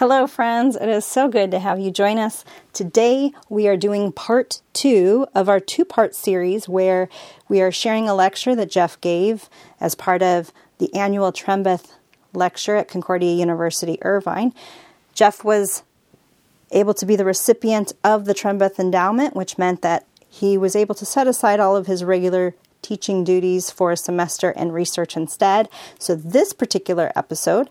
Hello, friends. It is so good to have you join us. Today, we are doing part two of our two part series where we are sharing a lecture that Jeff gave as part of the annual Trembeth lecture at Concordia University, Irvine. Jeff was able to be the recipient of the Trembeth Endowment, which meant that he was able to set aside all of his regular teaching duties for a semester and research instead. So, this particular episode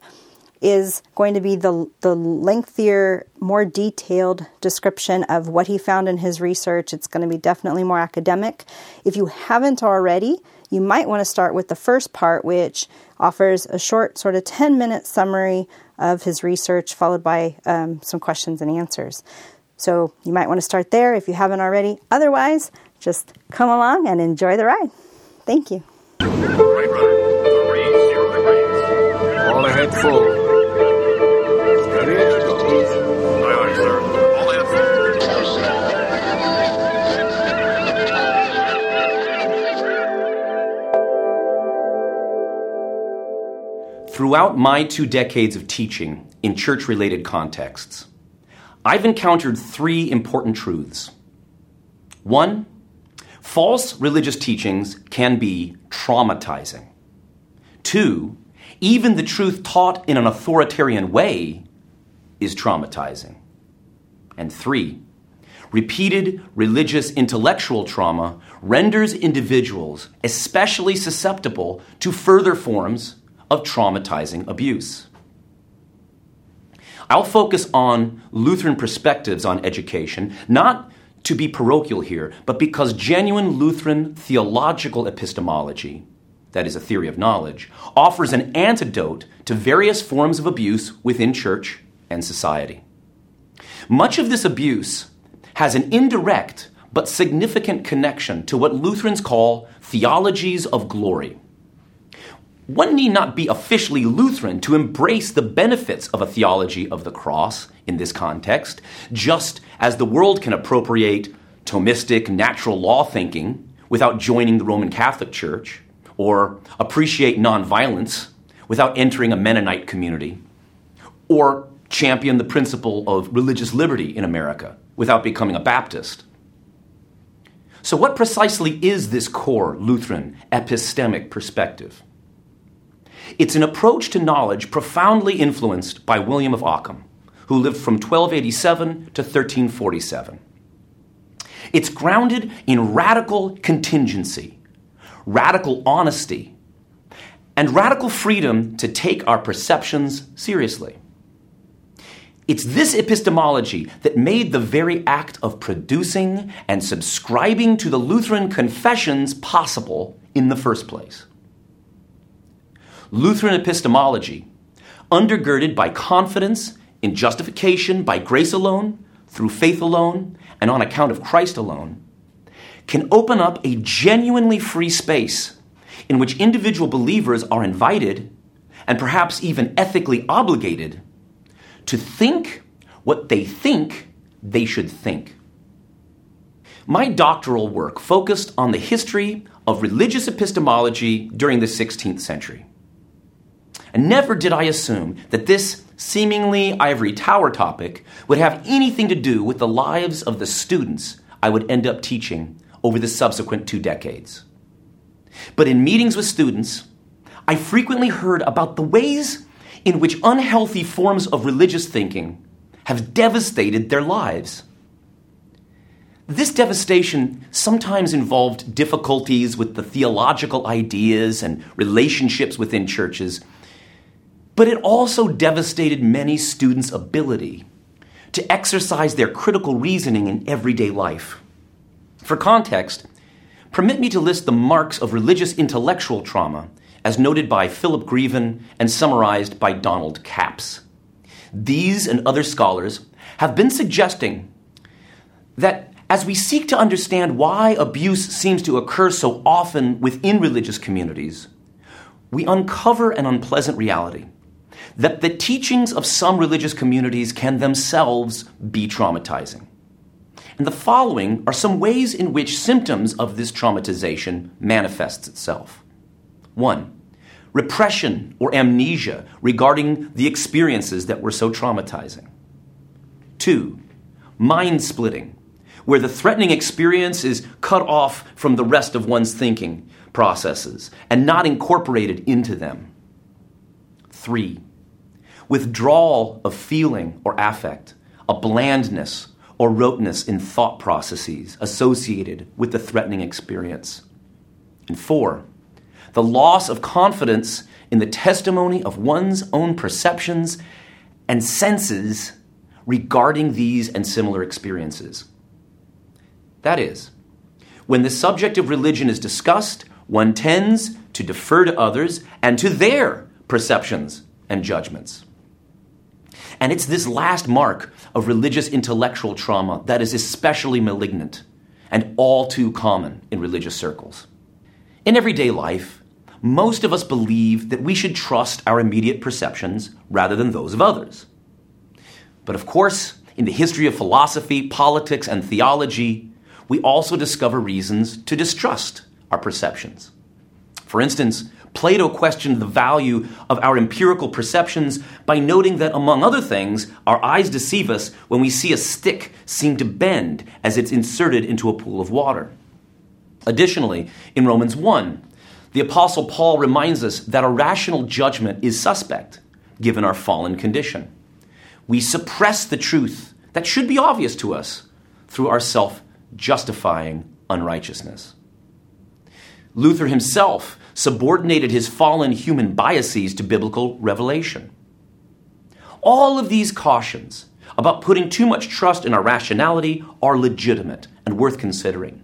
is going to be the, the lengthier, more detailed description of what he found in his research. It's going to be definitely more academic. If you haven't already, you might want to start with the first part, which offers a short, sort of 10 minute summary of his research, followed by um, some questions and answers. So you might want to start there if you haven't already. Otherwise, just come along and enjoy the ride. Thank you. All ahead full. Throughout my two decades of teaching in church related contexts, I've encountered three important truths. One, false religious teachings can be traumatizing. Two, even the truth taught in an authoritarian way is traumatizing. And three, repeated religious intellectual trauma renders individuals especially susceptible to further forms of traumatizing abuse. I'll focus on Lutheran perspectives on education, not to be parochial here, but because genuine Lutheran theological epistemology, that is, a theory of knowledge, offers an antidote to various forms of abuse within church and society. Much of this abuse has an indirect but significant connection to what Lutherans call theologies of glory one need not be officially Lutheran to embrace the benefits of a theology of the cross in this context, just as the world can appropriate Thomistic natural law thinking without joining the Roman Catholic Church, or appreciate nonviolence without entering a Mennonite community, or champion the principle of religious liberty in America without becoming a Baptist. So, what precisely is this core Lutheran epistemic perspective? It's an approach to knowledge profoundly influenced by William of Ockham, who lived from 1287 to 1347. It's grounded in radical contingency, radical honesty, and radical freedom to take our perceptions seriously. It's this epistemology that made the very act of producing and subscribing to the Lutheran confessions possible in the first place. Lutheran epistemology, undergirded by confidence in justification by grace alone, through faith alone, and on account of Christ alone, can open up a genuinely free space in which individual believers are invited, and perhaps even ethically obligated, to think what they think they should think. My doctoral work focused on the history of religious epistemology during the 16th century. And never did I assume that this seemingly ivory tower topic would have anything to do with the lives of the students I would end up teaching over the subsequent two decades. But in meetings with students, I frequently heard about the ways in which unhealthy forms of religious thinking have devastated their lives. This devastation sometimes involved difficulties with the theological ideas and relationships within churches but it also devastated many students' ability to exercise their critical reasoning in everyday life. For context, permit me to list the marks of religious intellectual trauma as noted by Philip Greven and summarized by Donald Capps. These and other scholars have been suggesting that as we seek to understand why abuse seems to occur so often within religious communities, we uncover an unpleasant reality that the teachings of some religious communities can themselves be traumatizing. And the following are some ways in which symptoms of this traumatization manifests itself. One, repression or amnesia regarding the experiences that were so traumatizing. Two, mind splitting, where the threatening experience is cut off from the rest of one's thinking processes and not incorporated into them. Three, withdrawal of feeling or affect, a blandness or roteness in thought processes associated with the threatening experience. And four, the loss of confidence in the testimony of one's own perceptions and senses regarding these and similar experiences. That is, when the subject of religion is discussed, one tends to defer to others and to their perceptions and judgments. And it's this last mark of religious intellectual trauma that is especially malignant and all too common in religious circles. In everyday life, most of us believe that we should trust our immediate perceptions rather than those of others. But of course, in the history of philosophy, politics, and theology, we also discover reasons to distrust our perceptions. For instance, Plato questioned the value of our empirical perceptions by noting that, among other things, our eyes deceive us when we see a stick seem to bend as it's inserted into a pool of water. Additionally, in Romans 1, the Apostle Paul reminds us that a rational judgment is suspect, given our fallen condition. We suppress the truth that should be obvious to us through our self justifying unrighteousness. Luther himself subordinated his fallen human biases to biblical revelation. All of these cautions about putting too much trust in our rationality are legitimate and worth considering.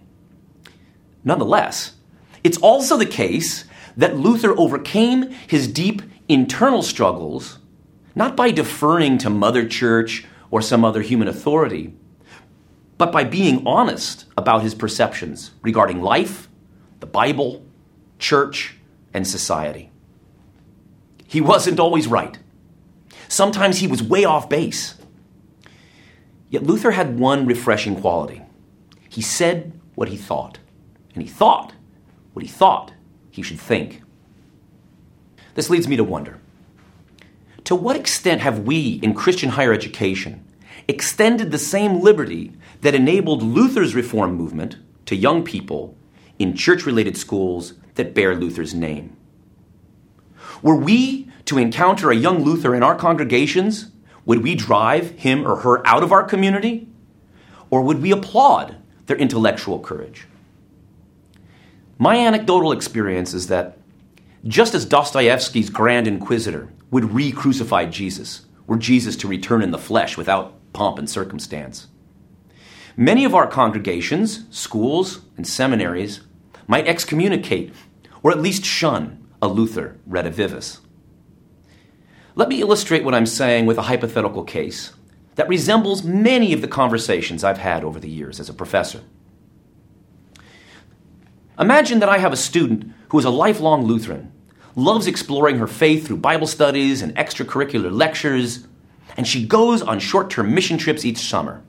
Nonetheless, it's also the case that Luther overcame his deep internal struggles not by deferring to Mother Church or some other human authority, but by being honest about his perceptions regarding life, the Bible, church, and society. He wasn't always right. Sometimes he was way off base. Yet Luther had one refreshing quality. He said what he thought, and he thought what he thought he should think. This leads me to wonder to what extent have we in Christian higher education extended the same liberty that enabled Luther's reform movement to young people in church related schools that bear Luther's name. Were we to encounter a young Luther in our congregations, would we drive him or her out of our community? Or would we applaud their intellectual courage? My anecdotal experience is that just as Dostoevsky's Grand Inquisitor would re crucify Jesus, were Jesus to return in the flesh without pomp and circumstance, many of our congregations, schools, and seminaries might excommunicate or at least shun a Luther redivivus. Let me illustrate what I'm saying with a hypothetical case that resembles many of the conversations I've had over the years as a professor. Imagine that I have a student who is a lifelong Lutheran, loves exploring her faith through Bible studies and extracurricular lectures, and she goes on short term mission trips each summer.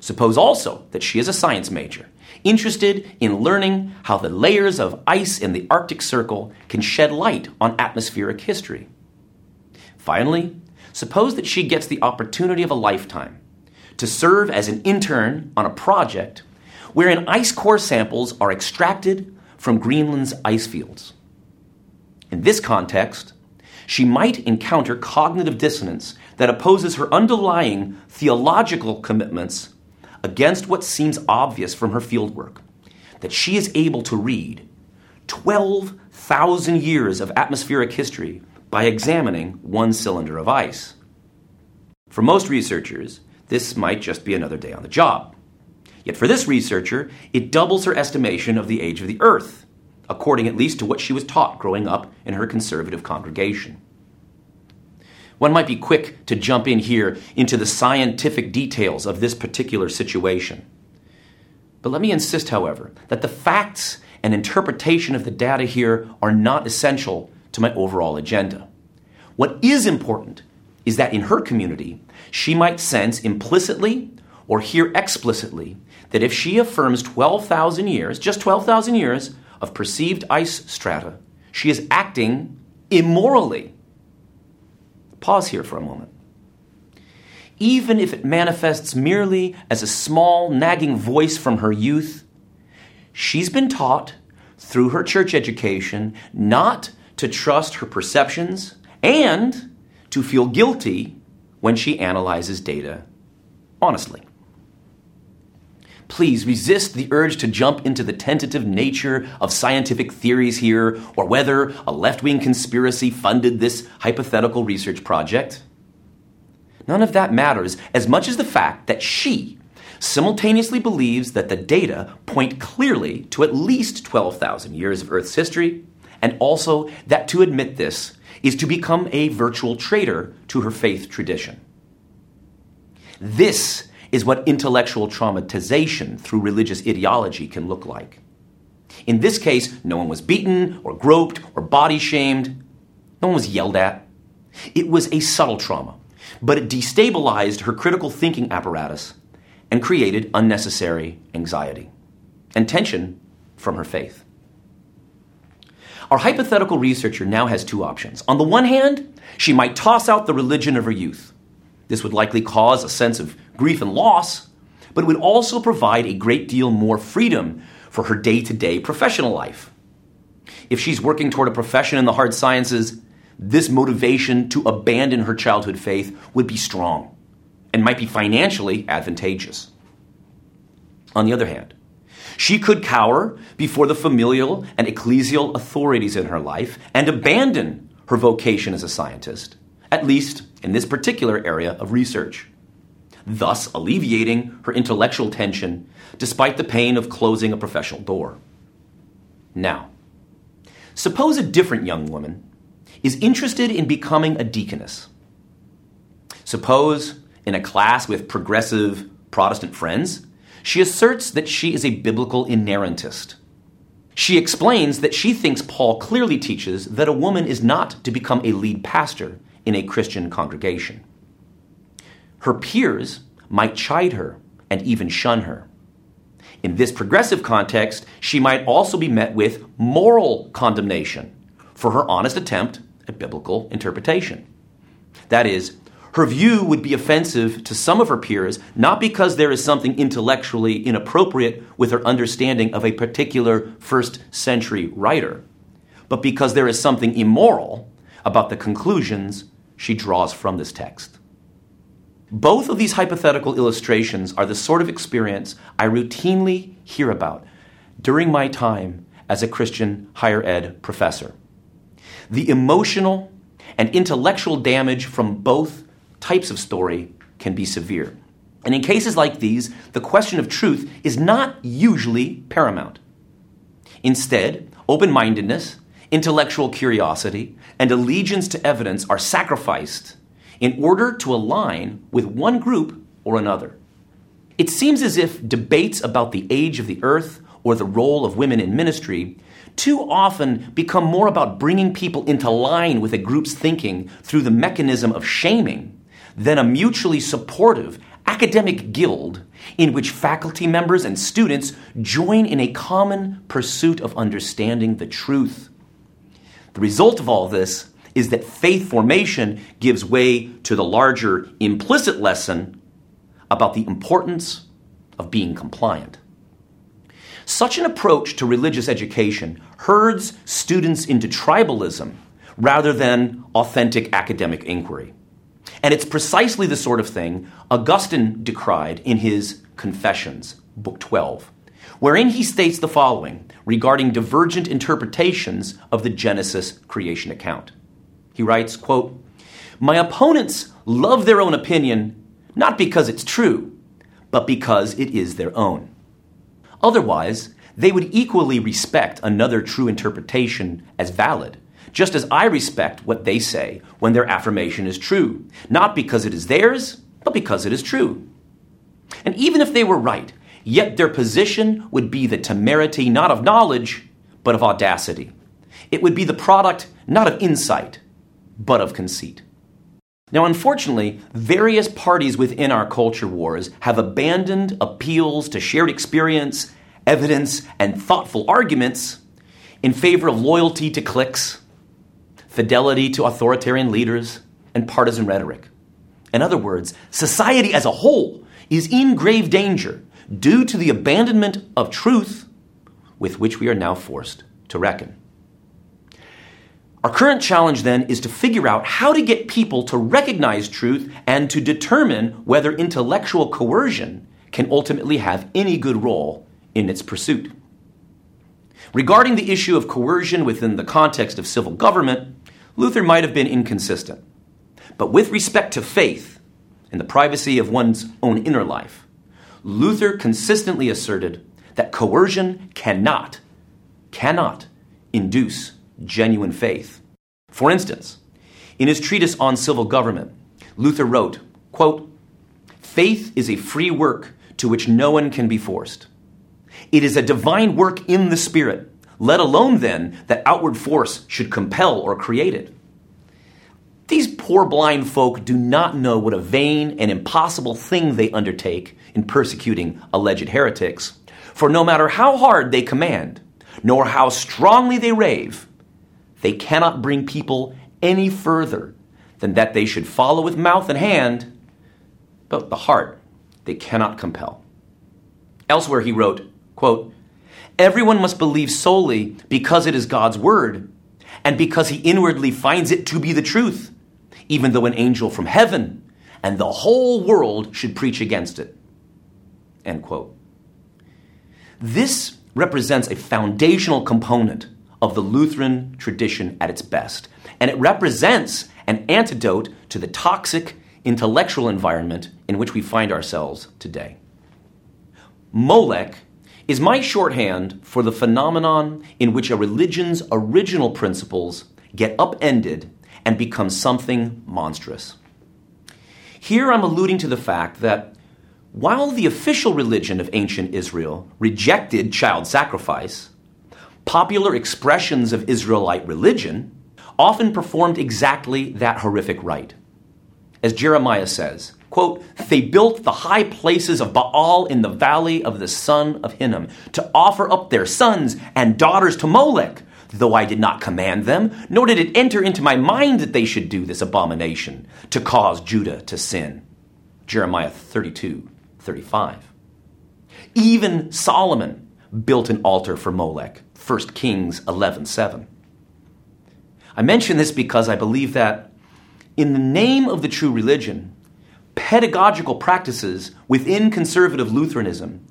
Suppose also that she is a science major interested in learning how the layers of ice in the Arctic Circle can shed light on atmospheric history. Finally, suppose that she gets the opportunity of a lifetime to serve as an intern on a project wherein ice core samples are extracted from Greenland's ice fields. In this context, she might encounter cognitive dissonance that opposes her underlying theological commitments against what seems obvious from her fieldwork that she is able to read 12,000 years of atmospheric history by examining one cylinder of ice. For most researchers, this might just be another day on the job. Yet for this researcher, it doubles her estimation of the age of the Earth, according at least to what she was taught growing up in her conservative congregation. One might be quick to jump in here into the scientific details of this particular situation. But let me insist, however, that the facts and interpretation of the data here are not essential to my overall agenda. What is important is that in her community, she might sense implicitly or hear explicitly that if she affirms 12,000 years, just 12,000 years, of perceived ice strata, she is acting immorally. Pause here for a moment. Even if it manifests merely as a small, nagging voice from her youth, she's been taught through her church education not to trust her perceptions and to feel guilty when she analyzes data honestly. Please resist the urge to jump into the tentative nature of scientific theories here or whether a left wing conspiracy funded this hypothetical research project. None of that matters as much as the fact that she simultaneously believes that the data point clearly to at least 12,000 years of Earth's history, and also that to admit this is to become a virtual traitor to her faith tradition. This is what intellectual traumatization through religious ideology can look like. In this case, no one was beaten or groped or body shamed. No one was yelled at. It was a subtle trauma, but it destabilized her critical thinking apparatus and created unnecessary anxiety and tension from her faith. Our hypothetical researcher now has two options. On the one hand, she might toss out the religion of her youth. This would likely cause a sense of grief and loss, but it would also provide a great deal more freedom for her day to day professional life. If she's working toward a profession in the hard sciences, this motivation to abandon her childhood faith would be strong and might be financially advantageous. On the other hand, she could cower before the familial and ecclesial authorities in her life and abandon her vocation as a scientist, at least in this particular area of research thus alleviating her intellectual tension despite the pain of closing a professional door. Now, suppose a different young woman is interested in becoming a deaconess. Suppose, in a class with progressive Protestant friends, she asserts that she is a biblical inerrantist. She explains that she thinks Paul clearly teaches that a woman is not to become a lead pastor in a Christian congregation. Her peers might chide her and even shun her. In this progressive context, she might also be met with moral condemnation for her honest attempt at biblical interpretation. That is, her view would be offensive to some of her peers, not because there is something intellectually inappropriate with her understanding of a particular first century writer, but because there is something immoral about the conclusions she draws from this text. Both of these hypothetical illustrations are the sort of experience I routinely hear about during my time as a Christian higher ed professor. The emotional and intellectual damage from both types of story can be severe. And in cases like these, the question of truth is not usually paramount. Instead, open mindedness, intellectual curiosity, and allegiance to evidence are sacrificed in order to align with one group or another. It seems as if debates about the age of the earth or the role of women in ministry too often become more about bringing people into line with a group's thinking through the mechanism of shaming than a mutually supportive academic guild in which faculty members and students join in a common pursuit of understanding the truth. The result of all this is that faith formation gives way to the larger implicit lesson about the importance of being compliant. Such an approach to religious education herds students into tribalism rather than authentic academic inquiry. And it's precisely the sort of thing Augustine decried in his Confessions, Book 12, wherein he states the following regarding divergent interpretations of the Genesis creation account. He writes, quote, My opponents love their own opinion not because it's true, but because it is their own. Otherwise, they would equally respect another true interpretation as valid, just as I respect what they say when their affirmation is true, not because it is theirs, but because it is true. And even if they were right, yet their position would be the temerity not of knowledge, but of audacity. It would be the product not of insight, but of conceit. Now, unfortunately, various parties within our culture wars have abandoned appeals to shared experience, evidence, and thoughtful arguments in favor of loyalty to cliques, fidelity to authoritarian leaders, and partisan rhetoric. In other words, society as a whole is in grave danger due to the abandonment of truth with which we are now forced to reckon. Our current challenge then is to figure out how to get people to recognize truth and to determine whether intellectual coercion can ultimately have any good role in its pursuit. Regarding the issue of coercion within the context of civil government, Luther might have been inconsistent. But with respect to faith and the privacy of one's own inner life, Luther consistently asserted that coercion cannot, cannot induce genuine faith. For instance, in his treatise on civil government, Luther wrote, quote, Faith is a free work to which no one can be forced. It is a divine work in the Spirit, let alone then that outward force should compel or create it. These poor blind folk do not know what a vain and impossible thing they undertake in persecuting alleged heretics. For no matter how hard they command, nor how strongly they rave, they cannot bring people any further than that they should follow with mouth and hand, but the heart they cannot compel. Elsewhere he wrote, quote, Everyone must believe solely because it is God's word, and because he inwardly finds it to be the truth, even though an angel from heaven and the whole world should preach against it. End quote. This represents a foundational component of the Lutheran tradition at its best. And it represents an antidote to the toxic intellectual environment in which we find ourselves today. Molech is my shorthand for the phenomenon in which a religion's original principles get upended and become something monstrous. Here I'm alluding to the fact that while the official religion of ancient Israel rejected child sacrifice, popular expressions of Israelite religion often performed exactly that horrific rite. As Jeremiah says, quote, they built the high places of Baal in the valley of the son of Hinnom to offer up their sons and daughters to Molech, though I did not command them, nor did it enter into my mind that they should do this abomination to cause Judah to sin. Jeremiah 32, 35. Even Solomon built an altar for Molech 1 Kings 11:7. I mention this because I believe that in the name of the true religion, pedagogical practices within conservative Lutheranism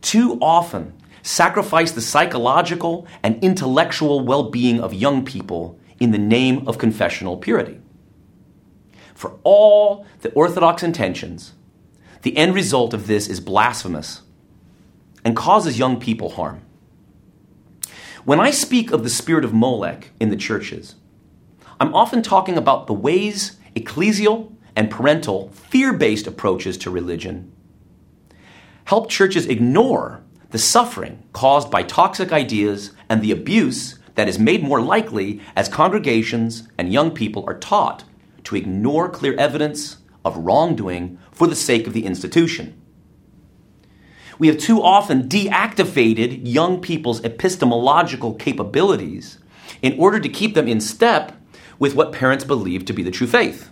too often sacrifice the psychological and intellectual well-being of young people in the name of confessional purity. For all the orthodox intentions, the end result of this is blasphemous and causes young people harm. When I speak of the spirit of Molech in the churches, I'm often talking about the ways ecclesial and parental fear based approaches to religion help churches ignore the suffering caused by toxic ideas and the abuse that is made more likely as congregations and young people are taught to ignore clear evidence of wrongdoing for the sake of the institution we have too often deactivated young people's epistemological capabilities in order to keep them in step with what parents believe to be the true faith.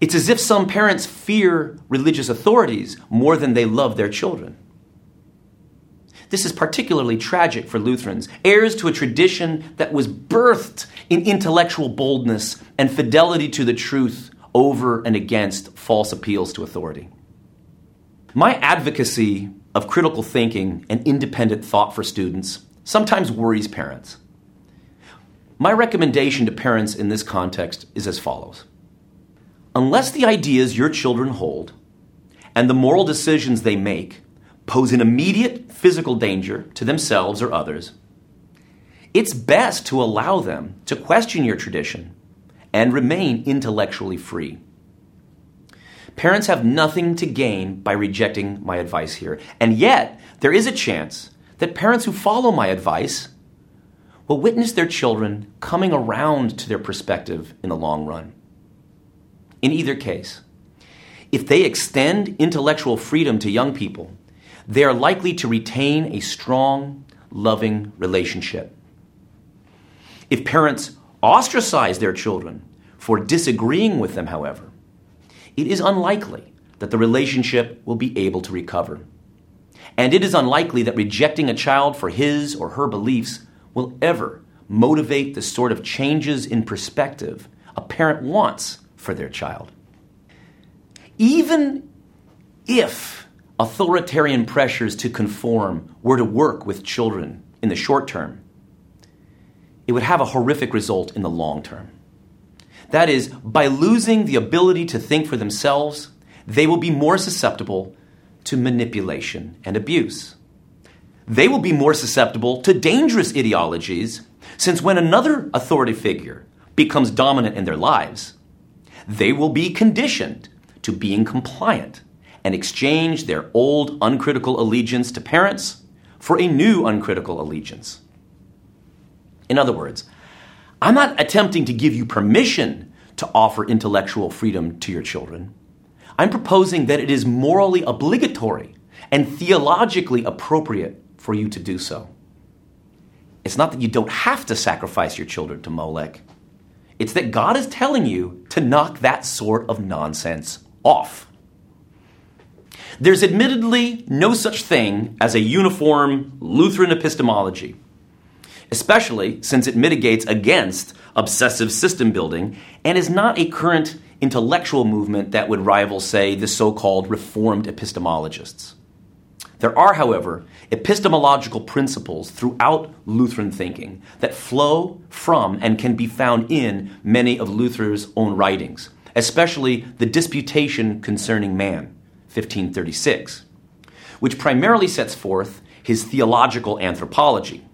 It's as if some parents fear religious authorities more than they love their children. This is particularly tragic for Lutherans, heirs to a tradition that was birthed in intellectual boldness and fidelity to the truth over and against false appeals to authority. My advocacy of critical thinking and independent thought for students sometimes worries parents. My recommendation to parents in this context is as follows Unless the ideas your children hold and the moral decisions they make pose an immediate physical danger to themselves or others, it's best to allow them to question your tradition and remain intellectually free. Parents have nothing to gain by rejecting my advice here. And yet, there is a chance that parents who follow my advice will witness their children coming around to their perspective in the long run. In either case, if they extend intellectual freedom to young people, they are likely to retain a strong, loving relationship. If parents ostracize their children for disagreeing with them, however, it is unlikely that the relationship will be able to recover. And it is unlikely that rejecting a child for his or her beliefs will ever motivate the sort of changes in perspective a parent wants for their child. Even if authoritarian pressures to conform were to work with children in the short term, it would have a horrific result in the long term. That is, by losing the ability to think for themselves, they will be more susceptible to manipulation and abuse. They will be more susceptible to dangerous ideologies, since when another authority figure becomes dominant in their lives, they will be conditioned to being compliant and exchange their old uncritical allegiance to parents for a new uncritical allegiance. In other words, I'm not attempting to give you permission to offer intellectual freedom to your children. I'm proposing that it is morally obligatory and theologically appropriate for you to do so. It's not that you don't have to sacrifice your children to Molech. It's that God is telling you to knock that sort of nonsense off. There's admittedly no such thing as a uniform Lutheran epistemology, especially since it mitigates against obsessive system building and is not a current intellectual movement that would rival, say, the so called Reformed epistemologists. There are, however, epistemological principles throughout Lutheran thinking that flow from and can be found in many of Luther's own writings, especially the Disputation Concerning Man, 1536, which primarily sets forth his theological anthropology.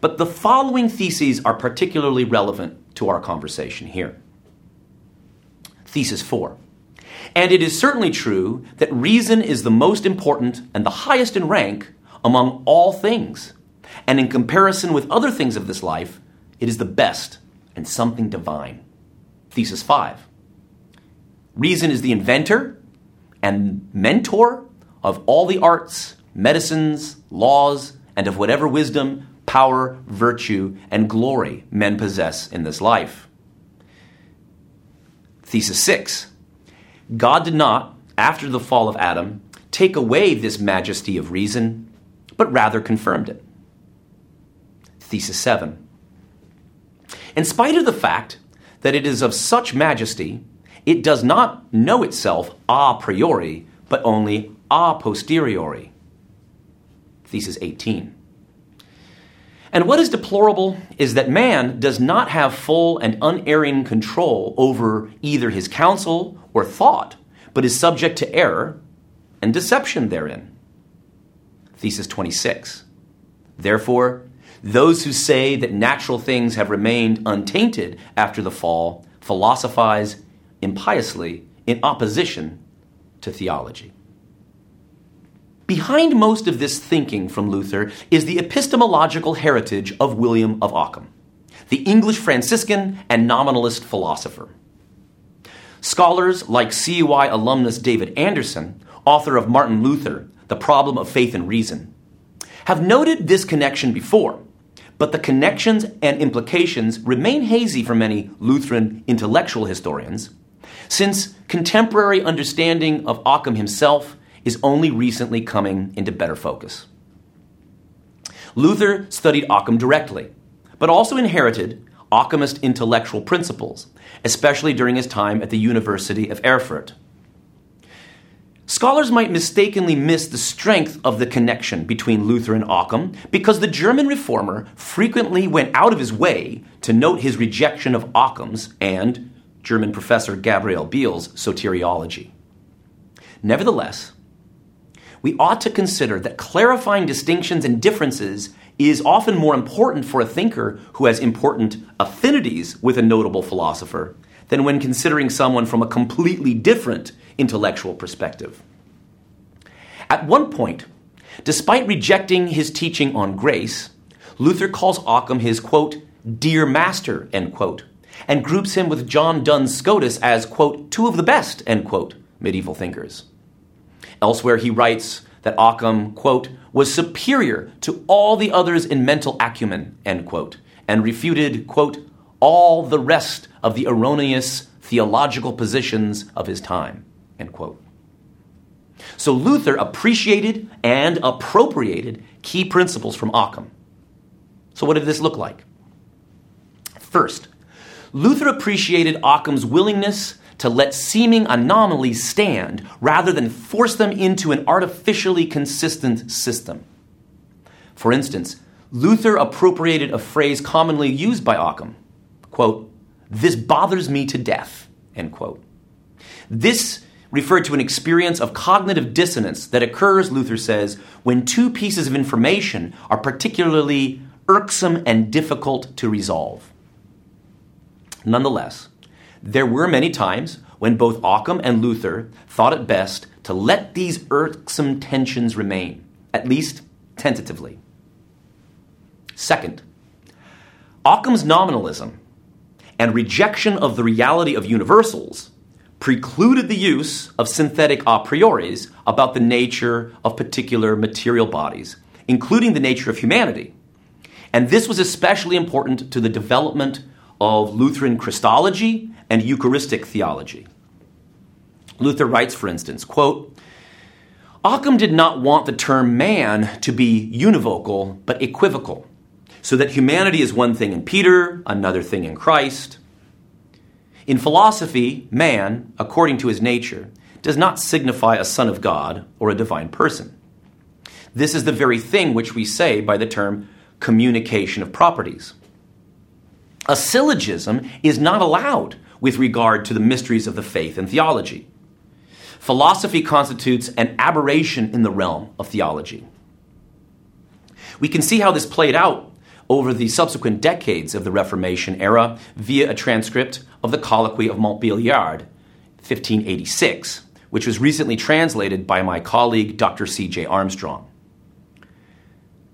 But the following theses are particularly relevant to our conversation here. Thesis 4. And it is certainly true that reason is the most important and the highest in rank among all things. And in comparison with other things of this life, it is the best and something divine. Thesis 5. Reason is the inventor and mentor of all the arts, medicines, laws, and of whatever wisdom, power, virtue, and glory men possess in this life. Thesis 6 God did not, after the fall of Adam, take away this majesty of reason, but rather confirmed it. Thesis 7 In spite of the fact that it is of such majesty, it does not know itself a priori, but only a posteriori. Thesis 18. And what is deplorable is that man does not have full and unerring control over either his counsel or thought, but is subject to error and deception therein. Thesis 26. Therefore, those who say that natural things have remained untainted after the fall philosophize impiously in opposition to theology. Behind most of this thinking from Luther is the epistemological heritage of William of Ockham, the English Franciscan and nominalist philosopher. Scholars like CUI alumnus David Anderson, author of Martin Luther, The Problem of Faith and Reason, have noted this connection before, but the connections and implications remain hazy for many Lutheran intellectual historians, since contemporary understanding of Ockham himself is only recently coming into better focus. Luther studied Occam directly, but also inherited Ockhamist intellectual principles, especially during his time at the University of Erfurt. Scholars might mistakenly miss the strength of the connection between Luther and Occam because the German reformer frequently went out of his way to note his rejection of Occam's and German professor Gabriel Biel's soteriology. Nevertheless, we ought to consider that clarifying distinctions and differences is often more important for a thinker who has important affinities with a notable philosopher than when considering someone from a completely different intellectual perspective. At one point, despite rejecting his teaching on grace, Luther calls Occam his, quote, dear master, end quote, and groups him with John Duns Scotus as, quote, two of the best, end quote, medieval thinkers. Elsewhere, he writes that Occam, quote, was superior to all the others in mental acumen, end quote, and refuted, quote, all the rest of the erroneous theological positions of his time, end quote. So Luther appreciated and appropriated key principles from Occam. So, what did this look like? First, Luther appreciated Occam's willingness to let seeming anomalies stand rather than force them into an artificially consistent system. For instance, Luther appropriated a phrase commonly used by Occam, quote, this bothers me to death, end quote. This referred to an experience of cognitive dissonance that occurs, Luther says, when two pieces of information are particularly irksome and difficult to resolve. Nonetheless, there were many times when both Occam and Luther thought it best to let these irksome tensions remain, at least tentatively. Second, Occam's nominalism and rejection of the reality of universals precluded the use of synthetic a prioris about the nature of particular material bodies, including the nature of humanity. And this was especially important to the development of Lutheran Christology and Eucharistic theology. Luther writes, for instance, quote, Occam did not want the term man to be univocal but equivocal, so that humanity is one thing in Peter, another thing in Christ. In philosophy, man, according to his nature, does not signify a son of God or a divine person. This is the very thing which we say by the term communication of properties. A syllogism is not allowed with regard to the mysteries of the faith and theology. Philosophy constitutes an aberration in the realm of theology. We can see how this played out over the subsequent decades of the Reformation era via a transcript of the Colloquy of Montbéliard, 1586, which was recently translated by my colleague Dr. C.J. Armstrong.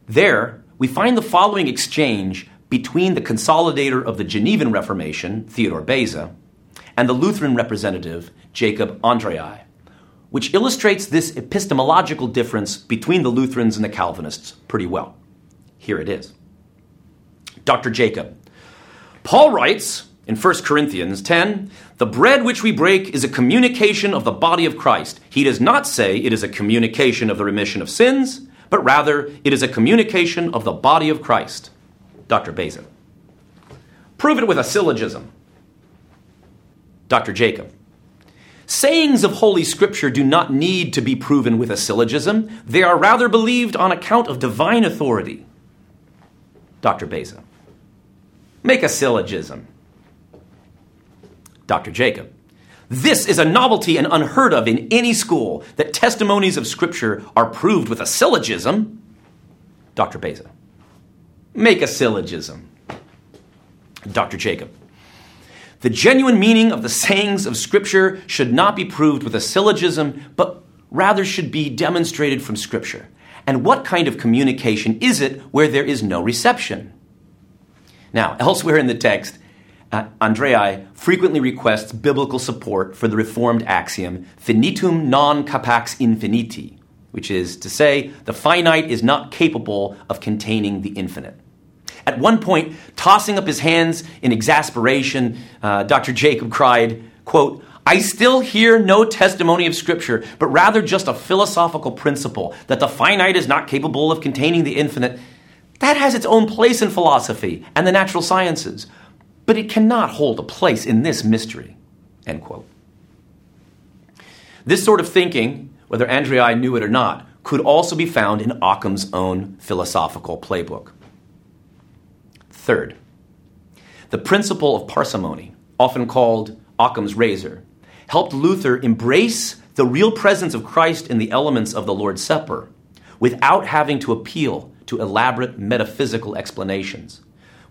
There, we find the following exchange between the consolidator of the Genevan Reformation, Theodore Beza, and the Lutheran representative, Jacob Andreae, which illustrates this epistemological difference between the Lutherans and the Calvinists pretty well. Here it is. Dr. Jacob. Paul writes in 1 Corinthians 10 The bread which we break is a communication of the body of Christ. He does not say it is a communication of the remission of sins, but rather it is a communication of the body of Christ. Dr. Beza. Prove it with a syllogism. Dr. Jacob. Sayings of Holy Scripture do not need to be proven with a syllogism, they are rather believed on account of divine authority. Dr. Beza. Make a syllogism. Dr. Jacob. This is a novelty and unheard of in any school that testimonies of Scripture are proved with a syllogism. Dr. Beza. Make a syllogism. Dr. Jacob. The genuine meaning of the sayings of Scripture should not be proved with a syllogism, but rather should be demonstrated from Scripture. And what kind of communication is it where there is no reception? Now, elsewhere in the text, uh, Andreae frequently requests biblical support for the Reformed axiom finitum non capax infiniti, which is to say, the finite is not capable of containing the infinite. At one point, tossing up his hands in exasperation, uh, Dr. Jacob cried, quote, I still hear no testimony of Scripture, but rather just a philosophical principle that the finite is not capable of containing the infinite. That has its own place in philosophy and the natural sciences, but it cannot hold a place in this mystery. End quote. This sort of thinking, whether Andreae knew it or not, could also be found in Occam's own philosophical playbook. Third, the principle of parsimony, often called Occam's razor, helped Luther embrace the real presence of Christ in the elements of the Lord's Supper without having to appeal to elaborate metaphysical explanations,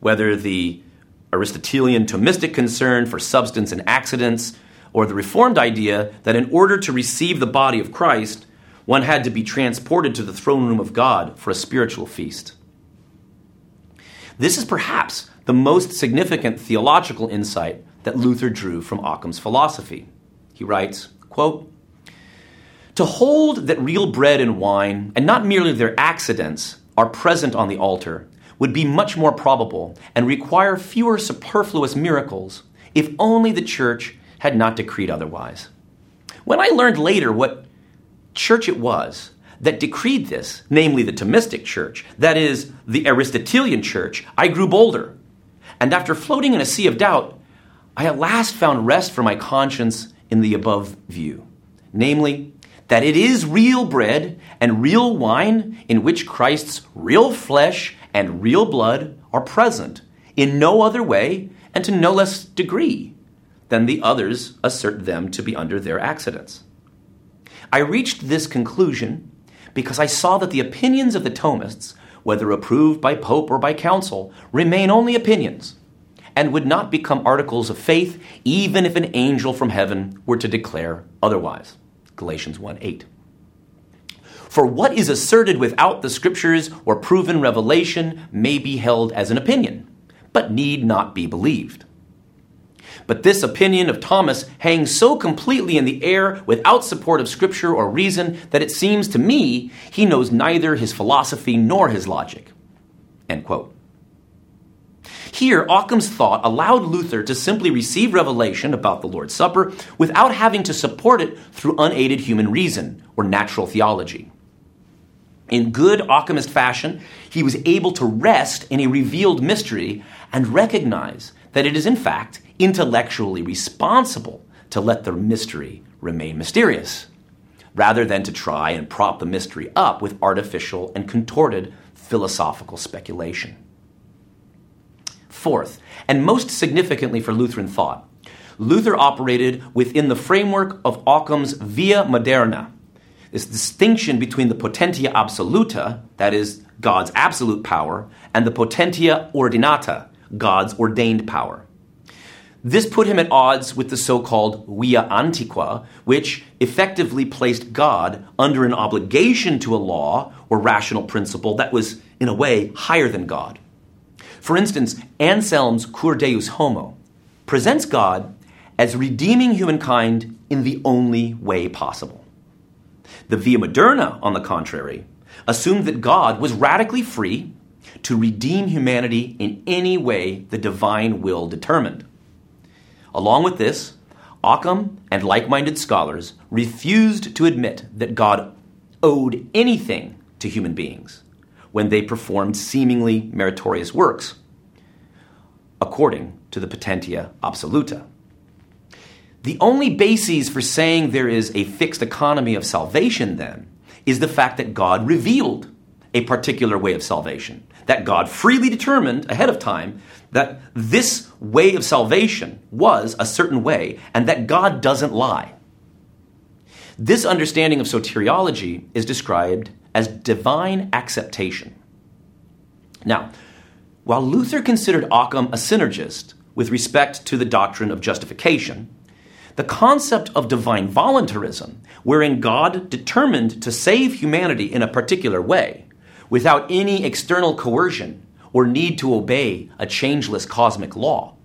whether the Aristotelian Thomistic concern for substance and accidents, or the Reformed idea that in order to receive the body of Christ, one had to be transported to the throne room of God for a spiritual feast. This is perhaps the most significant theological insight that Luther drew from Occam's philosophy. He writes, quote, To hold that real bread and wine, and not merely their accidents, are present on the altar would be much more probable and require fewer superfluous miracles if only the church had not decreed otherwise. When I learned later what church it was that decreed this, namely the Thomistic church, that is, the Aristotelian church, I grew bolder. And after floating in a sea of doubt, I at last found rest for my conscience in the above view, namely, that it is real bread and real wine in which Christ's real flesh and real blood are present in no other way and to no less degree than the others assert them to be under their accidents. I reached this conclusion because I saw that the opinions of the Thomists, whether approved by Pope or by Council, remain only opinions and would not become articles of faith even if an angel from heaven were to declare otherwise. Galatians 1 8. For what is asserted without the scriptures or proven revelation may be held as an opinion, but need not be believed. But this opinion of Thomas hangs so completely in the air without support of scripture or reason that it seems to me he knows neither his philosophy nor his logic. End quote. Here, Occam's thought allowed Luther to simply receive revelation about the Lord's Supper without having to support it through unaided human reason or natural theology. In good Occamist fashion, he was able to rest in a revealed mystery and recognize that it is, in fact, intellectually responsible to let the mystery remain mysterious, rather than to try and prop the mystery up with artificial and contorted philosophical speculation. Fourth, and most significantly for Lutheran thought, Luther operated within the framework of Occam's via moderna, this distinction between the potentia absoluta, that is, God's absolute power, and the potentia ordinata, God's ordained power. This put him at odds with the so called via antiqua, which effectively placed God under an obligation to a law or rational principle that was, in a way, higher than God. For instance, Anselm's Cur Deus Homo presents God as redeeming humankind in the only way possible. The Via Moderna, on the contrary, assumed that God was radically free to redeem humanity in any way the divine will determined. Along with this, Occam and like minded scholars refused to admit that God owed anything to human beings when they performed seemingly meritorious works, according to the potentia absoluta. The only basis for saying there is a fixed economy of salvation, then, is the fact that God revealed a particular way of salvation, that God freely determined ahead of time that this way of salvation was a certain way, and that God doesn't lie. This understanding of soteriology is described as divine acceptation. Now, while Luther considered Occam a synergist with respect to the doctrine of justification, the concept of divine voluntarism, wherein God determined to save humanity in a particular way, without any external coercion or need to obey a changeless cosmic law,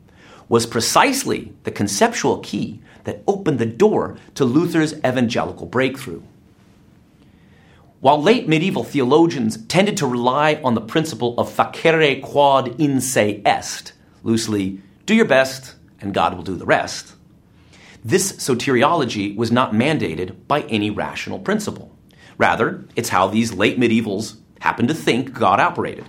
was precisely the conceptual key that opened the door to Luther's evangelical breakthrough. While late medieval theologians tended to rely on the principle of facere quod in se est, loosely, do your best and God will do the rest, this soteriology was not mandated by any rational principle. Rather, it's how these late medievals happened to think God operated.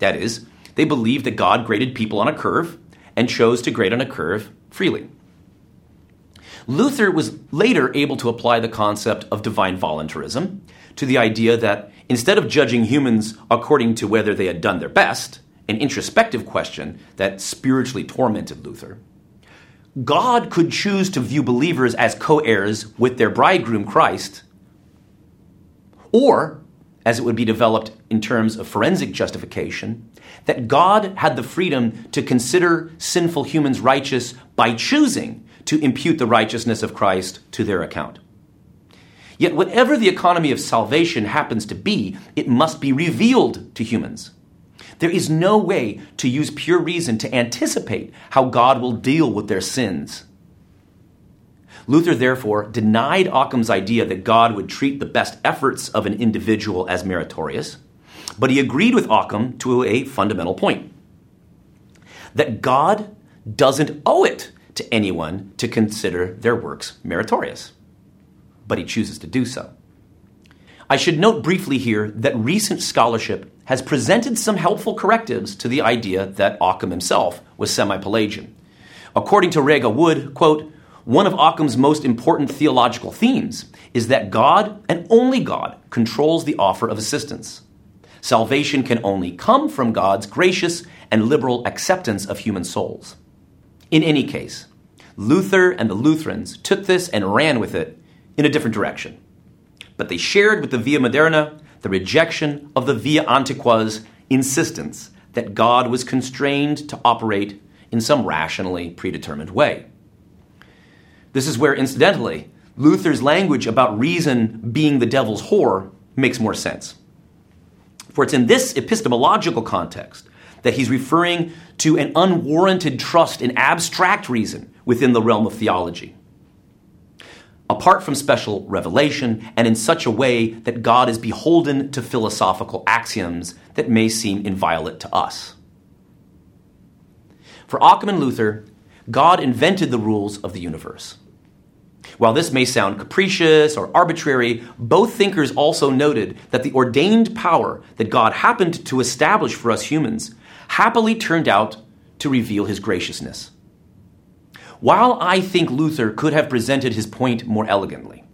That is, they believed that God graded people on a curve and chose to grade on a curve freely. Luther was later able to apply the concept of divine voluntarism to the idea that instead of judging humans according to whether they had done their best, an introspective question that spiritually tormented Luther, God could choose to view believers as co heirs with their bridegroom Christ, or, as it would be developed in terms of forensic justification, that God had the freedom to consider sinful humans righteous by choosing to impute the righteousness of Christ to their account. Yet, whatever the economy of salvation happens to be, it must be revealed to humans. There is no way to use pure reason to anticipate how God will deal with their sins. Luther therefore denied Occam's idea that God would treat the best efforts of an individual as meritorious, but he agreed with Occam to a fundamental point that God doesn't owe it to anyone to consider their works meritorious, but he chooses to do so. I should note briefly here that recent scholarship has presented some helpful correctives to the idea that Occam himself was semi Pelagian. According to Rega Wood, quote, one of Occam's most important theological themes is that God, and only God, controls the offer of assistance. Salvation can only come from God's gracious and liberal acceptance of human souls. In any case, Luther and the Lutherans took this and ran with it in a different direction. But they shared with the Via Moderna the rejection of the Via Antiqua's insistence that God was constrained to operate in some rationally predetermined way. This is where, incidentally, Luther's language about reason being the devil's whore makes more sense. For it's in this epistemological context that he's referring to an unwarranted trust in abstract reason within the realm of theology. Apart from special revelation, and in such a way that God is beholden to philosophical axioms that may seem inviolate to us. For Occam and Luther, God invented the rules of the universe. While this may sound capricious or arbitrary, both thinkers also noted that the ordained power that God happened to establish for us humans happily turned out to reveal his graciousness. While I think Luther could have presented his point more elegantly,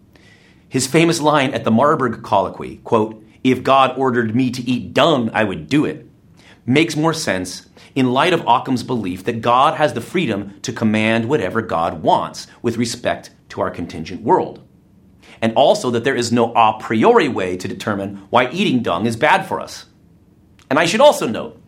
his famous line at the Marburg colloquy, quote, if God ordered me to eat dung, I would do it, makes more sense in light of Occam's belief that God has the freedom to command whatever God wants with respect to our contingent world. And also that there is no a priori way to determine why eating dung is bad for us. And I should also note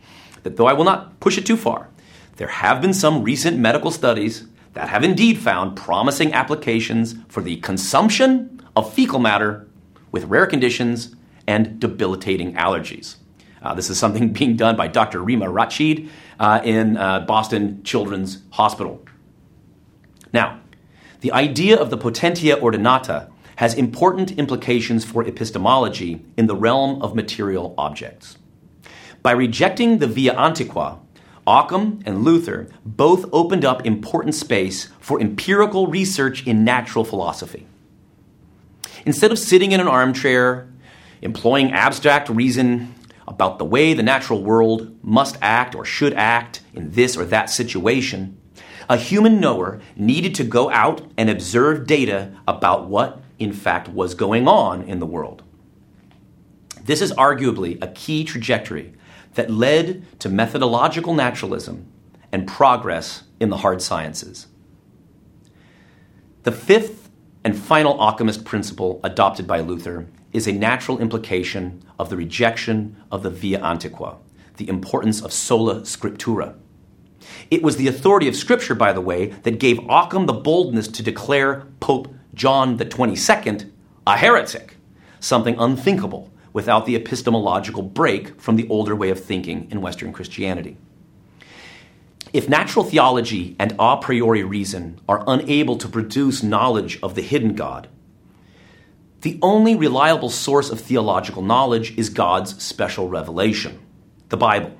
that though I will not push it too far, there have been some recent medical studies that have indeed found promising applications for the consumption of fecal matter with rare conditions and debilitating allergies. Uh, this is something being done by Dr. Rima Rachid uh, in uh, Boston Children's Hospital. Now, the idea of the potentia ordinata has important implications for epistemology in the realm of material objects. By rejecting the via antiqua, Occam and Luther both opened up important space for empirical research in natural philosophy. Instead of sitting in an armchair, employing abstract reason about the way the natural world must act or should act in this or that situation, a human knower needed to go out and observe data about what, in fact, was going on in the world. This is arguably a key trajectory that led to methodological naturalism and progress in the hard sciences. The fifth and final Occamist principle adopted by Luther is a natural implication of the rejection of the via antiqua, the importance of sola scriptura. It was the authority of Scripture, by the way, that gave Occam the boldness to declare Pope John the 22nd a heretic, something unthinkable without the epistemological break from the older way of thinking in Western Christianity. If natural theology and a priori reason are unable to produce knowledge of the hidden God, the only reliable source of theological knowledge is God's special revelation, the Bible.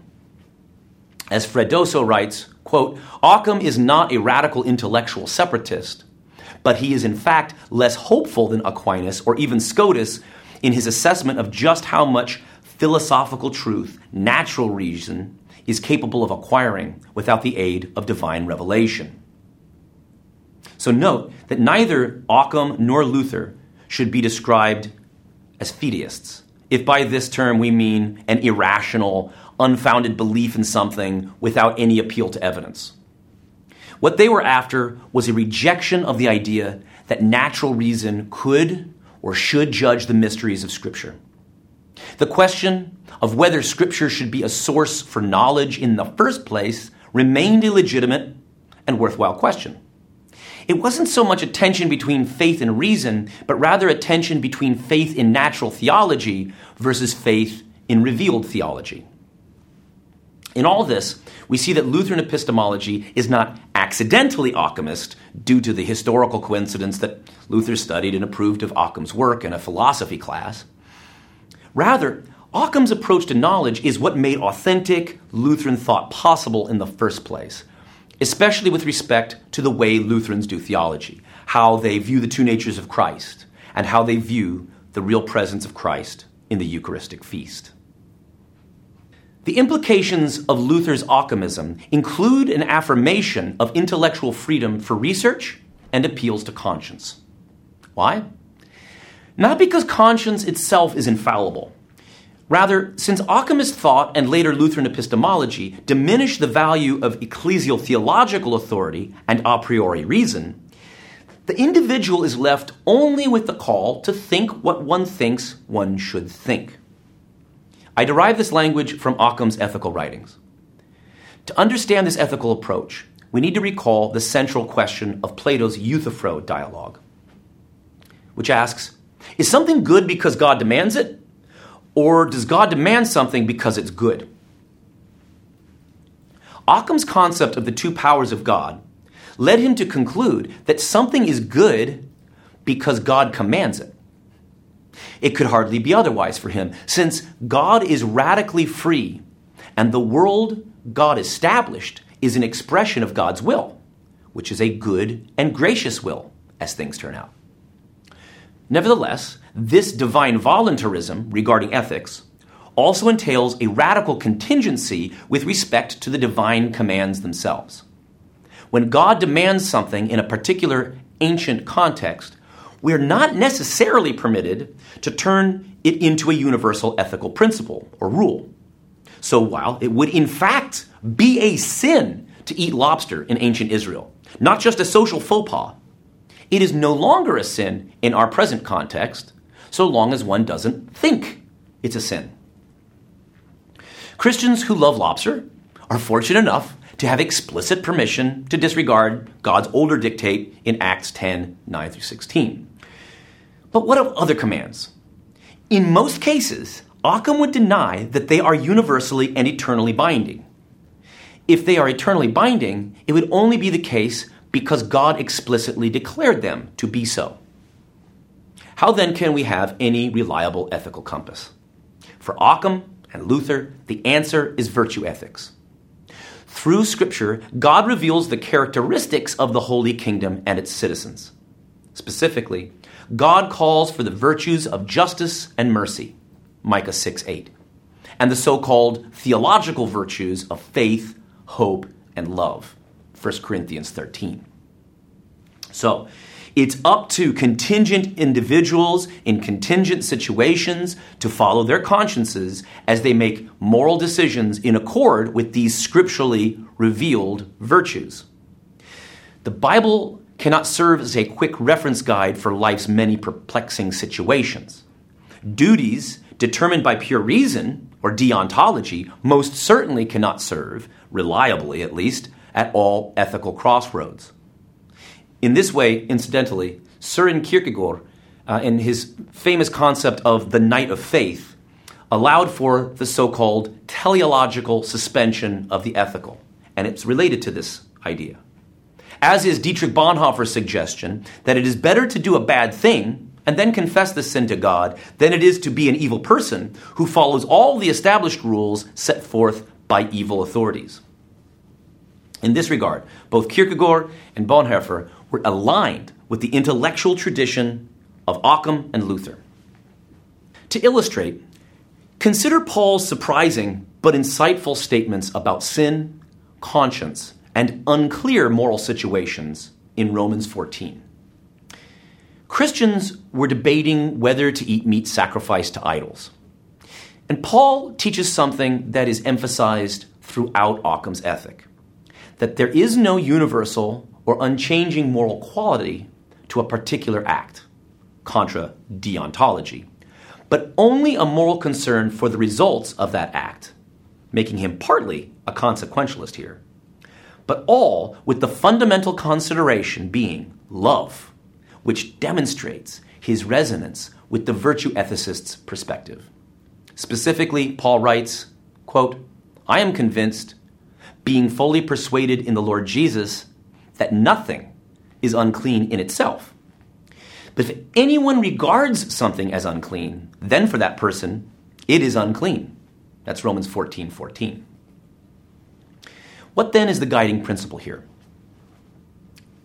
As Freddoso writes, quote, Occam is not a radical intellectual separatist, but he is in fact less hopeful than Aquinas or even Scotus in his assessment of just how much philosophical truth natural reason is capable of acquiring without the aid of divine revelation. So note that neither Occam nor Luther should be described as fideists. If by this term we mean an irrational, unfounded belief in something without any appeal to evidence. What they were after was a rejection of the idea that natural reason could or should judge the mysteries of Scripture. The question of whether Scripture should be a source for knowledge in the first place remained a legitimate and worthwhile question. It wasn't so much a tension between faith and reason, but rather a tension between faith in natural theology versus faith in revealed theology. In all this, we see that Lutheran epistemology is not accidentally Ockhamist due to the historical coincidence that Luther studied and approved of Occam's work in a philosophy class. Rather, Occam's approach to knowledge is what made authentic Lutheran thought possible in the first place, especially with respect to the way Lutherans do theology, how they view the two natures of Christ, and how they view the real presence of Christ in the Eucharistic feast. The implications of Luther's Occamism include an affirmation of intellectual freedom for research and appeals to conscience. Why? Not because conscience itself is infallible. Rather, since Occamist thought and later Lutheran epistemology diminish the value of ecclesial theological authority and a priori reason, the individual is left only with the call to think what one thinks one should think. I derive this language from Occam's ethical writings. To understand this ethical approach, we need to recall the central question of Plato's Euthyphro dialogue, which asks Is something good because God demands it? Or does God demand something because it's good? Occam's concept of the two powers of God led him to conclude that something is good because God commands it. It could hardly be otherwise for him, since God is radically free, and the world God established is an expression of God's will, which is a good and gracious will, as things turn out. Nevertheless, this divine voluntarism regarding ethics also entails a radical contingency with respect to the divine commands themselves. When God demands something in a particular ancient context, we're not necessarily permitted to turn it into a universal ethical principle or rule. So while it would in fact be a sin to eat lobster in ancient Israel, not just a social faux pas, it is no longer a sin in our present context so long as one doesn't think it's a sin. Christians who love lobster are fortunate enough to have explicit permission to disregard God's older dictate in Acts 10 9 through 16. But what of other commands? In most cases, Occam would deny that they are universally and eternally binding. If they are eternally binding, it would only be the case because God explicitly declared them to be so. How then can we have any reliable ethical compass? For Occam and Luther, the answer is virtue ethics. Through Scripture, God reveals the characteristics of the Holy Kingdom and its citizens. Specifically, God calls for the virtues of justice and mercy, Micah 6 8, and the so called theological virtues of faith, hope, and love, 1 Corinthians 13. So, it's up to contingent individuals in contingent situations to follow their consciences as they make moral decisions in accord with these scripturally revealed virtues. The Bible cannot serve as a quick reference guide for life's many perplexing situations. Duties determined by pure reason, or deontology, most certainly cannot serve, reliably at least, at all ethical crossroads. In this way, incidentally, Søren Kierkegaard, uh, in his famous concept of the knight of faith, allowed for the so called teleological suspension of the ethical. And it's related to this idea as is Dietrich Bonhoeffer's suggestion that it is better to do a bad thing and then confess the sin to God than it is to be an evil person who follows all the established rules set forth by evil authorities. In this regard, both Kierkegaard and Bonhoeffer were aligned with the intellectual tradition of Occam and Luther. To illustrate, consider Paul's surprising but insightful statements about sin, conscience, and unclear moral situations in Romans 14. Christians were debating whether to eat meat sacrificed to idols. And Paul teaches something that is emphasized throughout Occam's ethic that there is no universal or unchanging moral quality to a particular act, contra deontology, but only a moral concern for the results of that act, making him partly a consequentialist here but all with the fundamental consideration being love, which demonstrates his resonance with the virtue ethicist's perspective. Specifically, Paul writes, quote, I am convinced, being fully persuaded in the Lord Jesus, that nothing is unclean in itself. But if anyone regards something as unclean, then for that person, it is unclean. That's Romans 14 14. What then is the guiding principle here?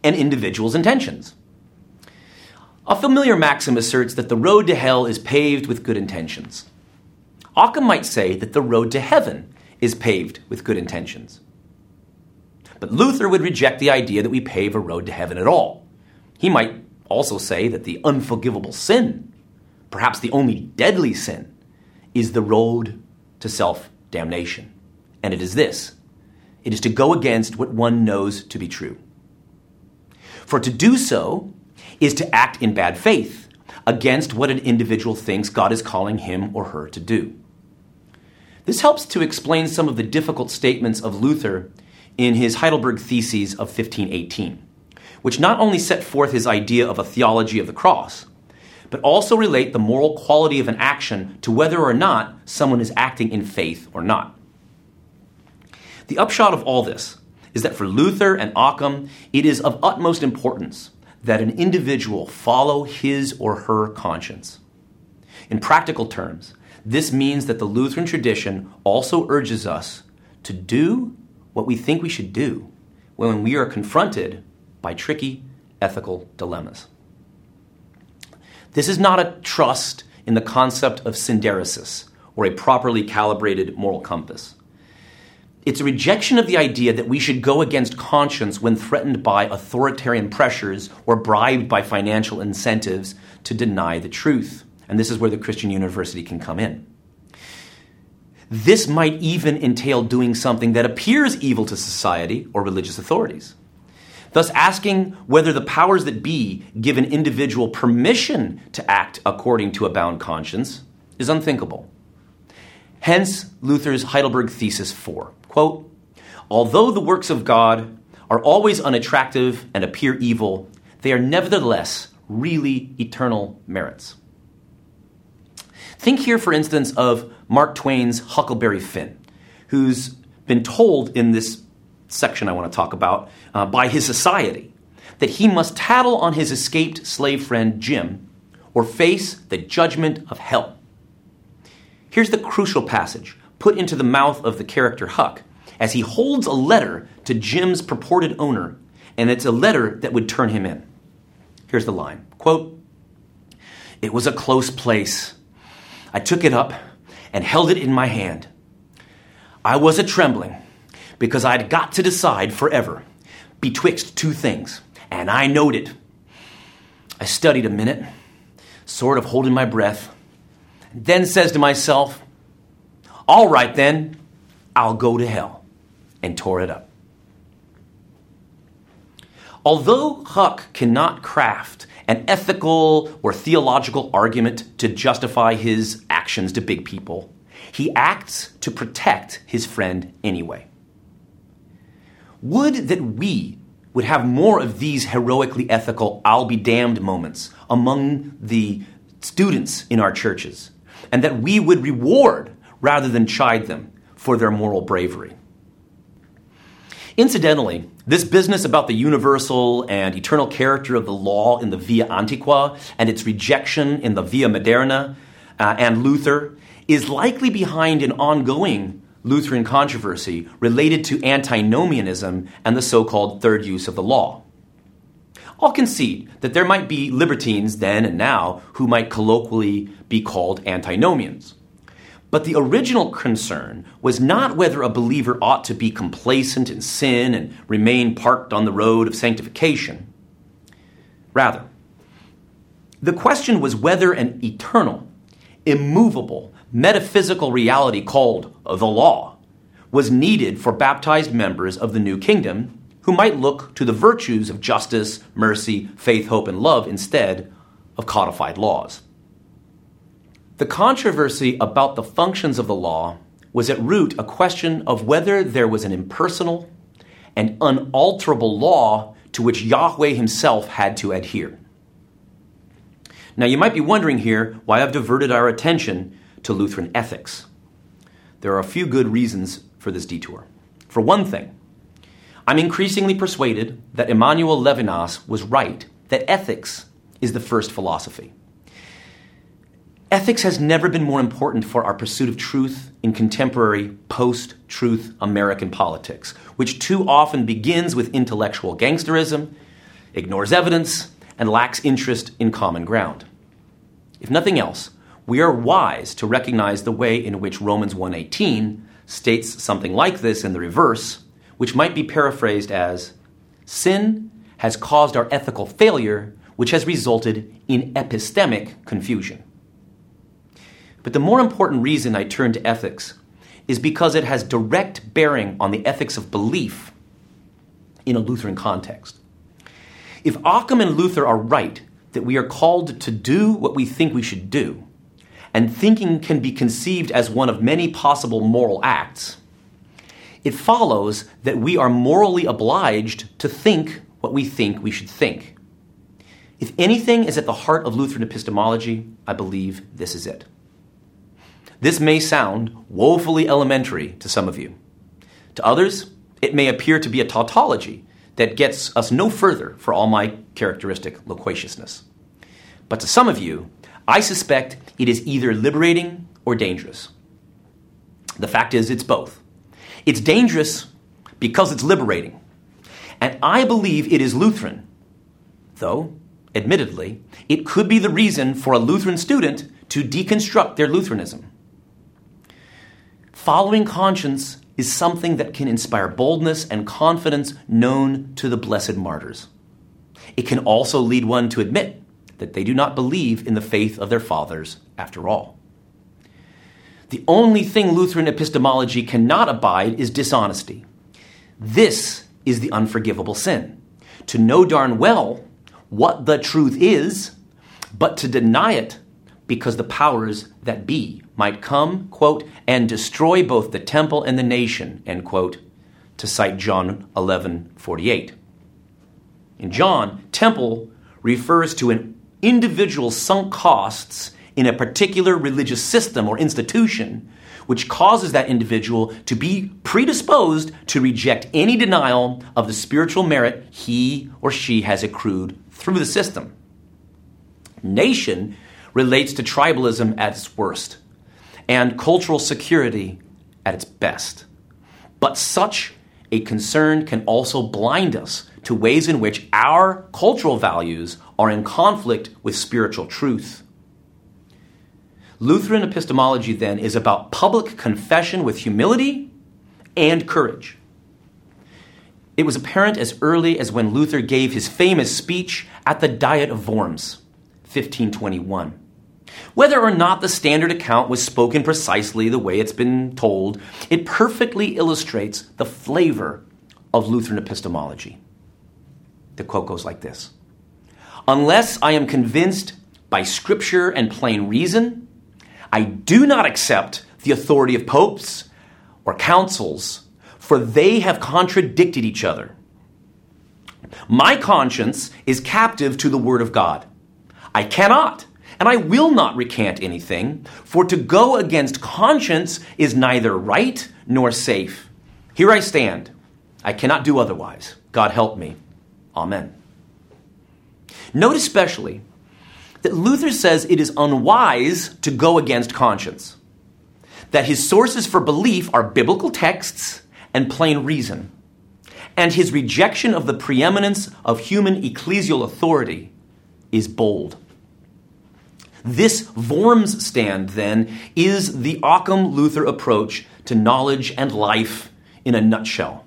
An individual's intentions. A familiar maxim asserts that the road to hell is paved with good intentions. Occam might say that the road to heaven is paved with good intentions. But Luther would reject the idea that we pave a road to heaven at all. He might also say that the unforgivable sin, perhaps the only deadly sin, is the road to self damnation. And it is this it is to go against what one knows to be true. For to do so is to act in bad faith against what an individual thinks God is calling him or her to do. This helps to explain some of the difficult statements of Luther in his Heidelberg Theses of 1518, which not only set forth his idea of a theology of the cross, but also relate the moral quality of an action to whether or not someone is acting in faith or not. The upshot of all this is that for Luther and Occam, it is of utmost importance that an individual follow his or her conscience. In practical terms, this means that the Lutheran tradition also urges us to do what we think we should do when we are confronted by tricky ethical dilemmas. This is not a trust in the concept of synderesis or a properly calibrated moral compass. It's a rejection of the idea that we should go against conscience when threatened by authoritarian pressures or bribed by financial incentives to deny the truth. And this is where the Christian university can come in. This might even entail doing something that appears evil to society or religious authorities. Thus, asking whether the powers that be give an individual permission to act according to a bound conscience is unthinkable. Hence, Luther's Heidelberg Thesis 4 quote, Although the works of God are always unattractive and appear evil, they are nevertheless really eternal merits. Think here, for instance, of Mark Twain's Huckleberry Finn, who's been told in this section I want to talk about uh, by his society that he must tattle on his escaped slave friend Jim or face the judgment of hell. Here's the crucial passage put into the mouth of the character Huck as he holds a letter to Jim's purported owner, and it's a letter that would turn him in. Here's the line quote, It was a close place. I took it up and held it in my hand. I was a trembling because I'd got to decide forever betwixt two things, and I knowed it. I studied a minute, sort of holding my breath, then says to myself, All right then, I'll go to hell, and tore it up. Although Huck cannot craft an ethical or theological argument to justify his actions to big people, he acts to protect his friend anyway. Would that we would have more of these heroically ethical I'll be damned moments among the students in our churches, and that we would reward rather than chide them for their moral bravery. Incidentally, this business about the universal and eternal character of the law in the Via Antiqua and its rejection in the Via Moderna uh, and Luther is likely behind an ongoing Lutheran controversy related to antinomianism and the so called third use of the law. I'll concede that there might be libertines then and now who might colloquially be called antinomians. But the original concern was not whether a believer ought to be complacent in sin and remain parked on the road of sanctification. Rather, the question was whether an eternal, immovable, metaphysical reality called the law was needed for baptized members of the new kingdom who might look to the virtues of justice, mercy, faith, hope, and love instead of codified laws. The controversy about the functions of the law was at root a question of whether there was an impersonal and unalterable law to which Yahweh himself had to adhere. Now, you might be wondering here why I've diverted our attention to Lutheran ethics. There are a few good reasons for this detour. For one thing, I'm increasingly persuaded that Emmanuel Levinas was right that ethics is the first philosophy. Ethics has never been more important for our pursuit of truth in contemporary post truth American politics, which too often begins with intellectual gangsterism, ignores evidence, and lacks interest in common ground. If nothing else, we are wise to recognize the way in which Romans 1:18 states something like this in the reverse, which might be paraphrased as sin has caused our ethical failure, which has resulted in epistemic confusion. But the more important reason I turn to ethics is because it has direct bearing on the ethics of belief in a Lutheran context. If Occam and Luther are right that we are called to do what we think we should do, and thinking can be conceived as one of many possible moral acts, it follows that we are morally obliged to think what we think we should think. If anything is at the heart of Lutheran epistemology, I believe this is it. This may sound woefully elementary to some of you. To others, it may appear to be a tautology that gets us no further for all my characteristic loquaciousness. But to some of you, I suspect it is either liberating or dangerous. The fact is, it's both. It's dangerous because it's liberating. And I believe it is Lutheran, though, admittedly, it could be the reason for a Lutheran student to deconstruct their Lutheranism. Following conscience is something that can inspire boldness and confidence known to the blessed martyrs. It can also lead one to admit that they do not believe in the faith of their fathers after all. The only thing Lutheran epistemology cannot abide is dishonesty. This is the unforgivable sin. To know darn well what the truth is, but to deny it because the powers that be might come, quote, and destroy both the temple and the nation, end quote, to cite John 11 48. In John, temple refers to an individual's sunk costs in a particular religious system or institution, which causes that individual to be predisposed to reject any denial of the spiritual merit he or she has accrued through the system. Nation relates to tribalism at its worst and cultural security at its best. But such a concern can also blind us to ways in which our cultural values are in conflict with spiritual truth. Lutheran epistemology, then, is about public confession with humility and courage. It was apparent as early as when Luther gave his famous speech at the Diet of Worms, 1521. Whether or not the standard account was spoken precisely the way it's been told, it perfectly illustrates the flavor of Lutheran epistemology. The quote goes like this Unless I am convinced by scripture and plain reason, I do not accept the authority of popes or councils, for they have contradicted each other. My conscience is captive to the Word of God. I cannot and I will not recant anything, for to go against conscience is neither right nor safe. Here I stand. I cannot do otherwise. God help me. Amen. Note especially that Luther says it is unwise to go against conscience, that his sources for belief are biblical texts and plain reason, and his rejection of the preeminence of human ecclesial authority is bold. This Worms stand, then, is the Occam Luther approach to knowledge and life in a nutshell.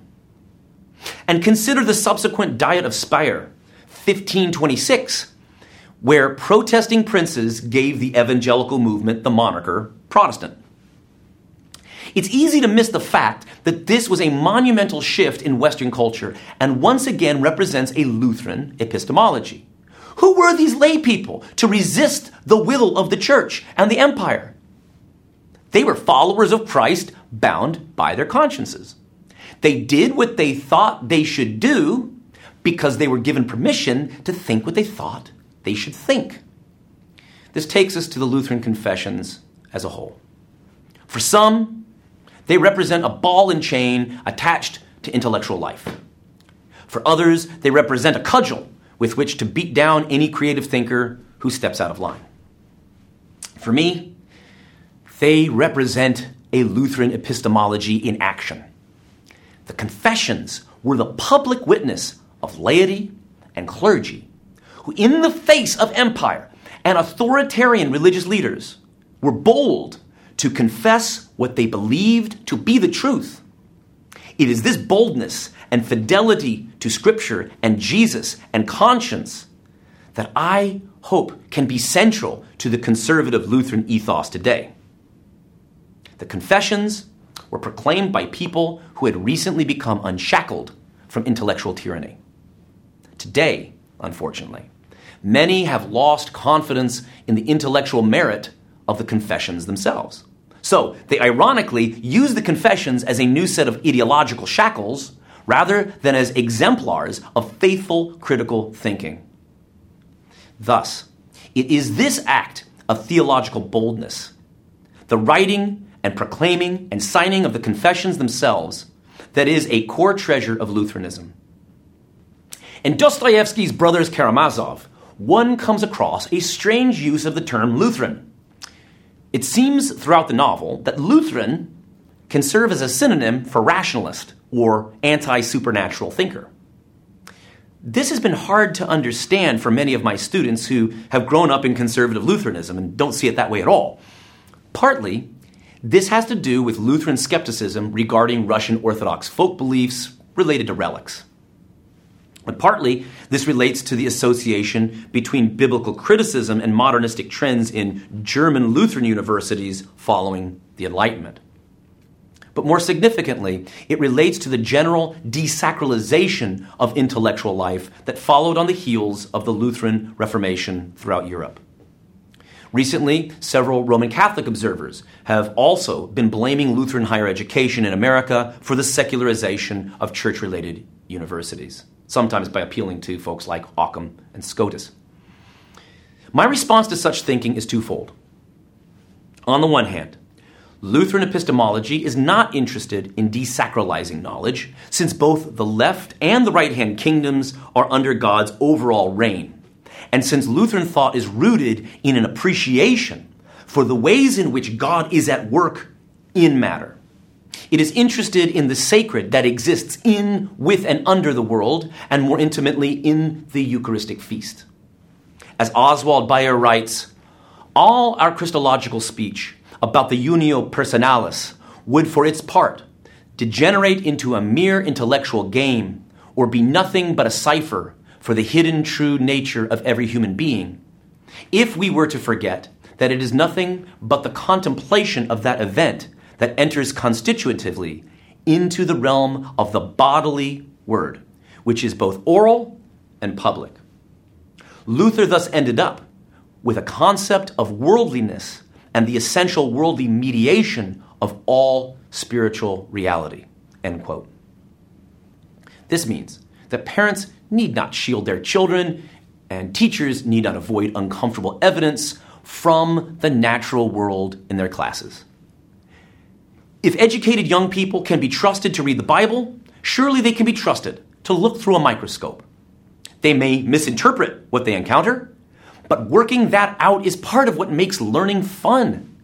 And consider the subsequent Diet of Speyer, 1526, where protesting princes gave the evangelical movement the moniker Protestant. It's easy to miss the fact that this was a monumental shift in Western culture and once again represents a Lutheran epistemology. Who were these lay people to resist the will of the church and the empire? They were followers of Christ bound by their consciences. They did what they thought they should do because they were given permission to think what they thought they should think. This takes us to the Lutheran confessions as a whole. For some, they represent a ball and chain attached to intellectual life. For others, they represent a cudgel with which to beat down any creative thinker who steps out of line. For me, they represent a Lutheran epistemology in action. The confessions were the public witness of laity and clergy who, in the face of empire and authoritarian religious leaders, were bold to confess what they believed to be the truth. It is this boldness and fidelity to Scripture and Jesus and conscience that I hope can be central to the conservative Lutheran ethos today. The confessions were proclaimed by people who had recently become unshackled from intellectual tyranny. Today, unfortunately, many have lost confidence in the intellectual merit of the confessions themselves. So they ironically use the confessions as a new set of ideological shackles rather than as exemplars of faithful critical thinking. Thus, it is this act of theological boldness, the writing and proclaiming and signing of the confessions themselves, that is a core treasure of Lutheranism. In Dostoevsky's Brothers Karamazov, one comes across a strange use of the term Lutheran. It seems throughout the novel that Lutheran can serve as a synonym for rationalist or anti supernatural thinker. This has been hard to understand for many of my students who have grown up in conservative Lutheranism and don't see it that way at all. Partly, this has to do with Lutheran skepticism regarding Russian Orthodox folk beliefs related to relics. But partly, this relates to the association between biblical criticism and modernistic trends in German Lutheran universities following the Enlightenment. But more significantly, it relates to the general desacralization of intellectual life that followed on the heels of the Lutheran Reformation throughout Europe. Recently, several Roman Catholic observers have also been blaming Lutheran higher education in America for the secularization of church related universities sometimes by appealing to folks like Occam and Scotus. My response to such thinking is twofold. On the one hand, Lutheran epistemology is not interested in desacralizing knowledge, since both the left and the right hand kingdoms are under God's overall reign. And since Lutheran thought is rooted in an appreciation for the ways in which God is at work in matter. It is interested in the sacred that exists in, with, and under the world, and more intimately in the Eucharistic feast. As Oswald Bayer writes, all our Christological speech about the unio personalis would, for its part, degenerate into a mere intellectual game or be nothing but a cipher for the hidden true nature of every human being, if we were to forget that it is nothing but the contemplation of that event that enters constitutively into the realm of the bodily word, which is both oral and public. Luther thus ended up with a concept of worldliness and the essential worldly mediation of all spiritual reality. End quote. This means that parents need not shield their children and teachers need not avoid uncomfortable evidence from the natural world in their classes. If educated young people can be trusted to read the Bible, surely they can be trusted to look through a microscope. They may misinterpret what they encounter, but working that out is part of what makes learning fun.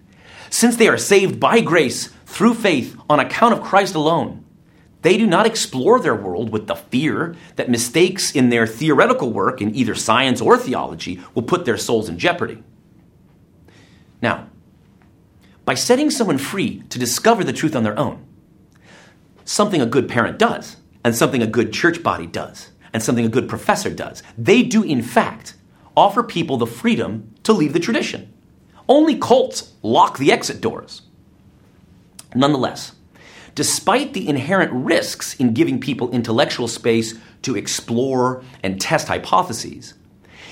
Since they are saved by grace through faith on account of Christ alone, they do not explore their world with the fear that mistakes in their theoretical work in either science or theology will put their souls in jeopardy. Now, by setting someone free to discover the truth on their own. Something a good parent does, and something a good church body does, and something a good professor does. They do, in fact, offer people the freedom to leave the tradition. Only cults lock the exit doors. Nonetheless, despite the inherent risks in giving people intellectual space to explore and test hypotheses,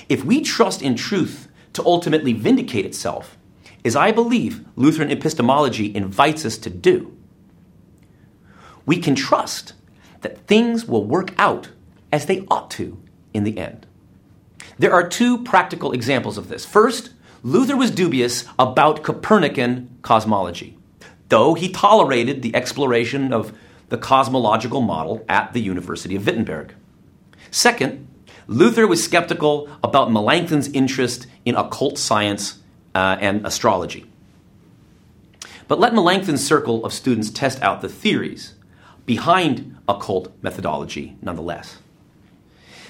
if we trust in truth to ultimately vindicate itself, as I believe Lutheran epistemology invites us to do, we can trust that things will work out as they ought to in the end. There are two practical examples of this. First, Luther was dubious about Copernican cosmology, though he tolerated the exploration of the cosmological model at the University of Wittenberg. Second, Luther was skeptical about Melanchthon's interest in occult science uh, and astrology. But let Melanchthon's circle of students test out the theories behind occult methodology nonetheless.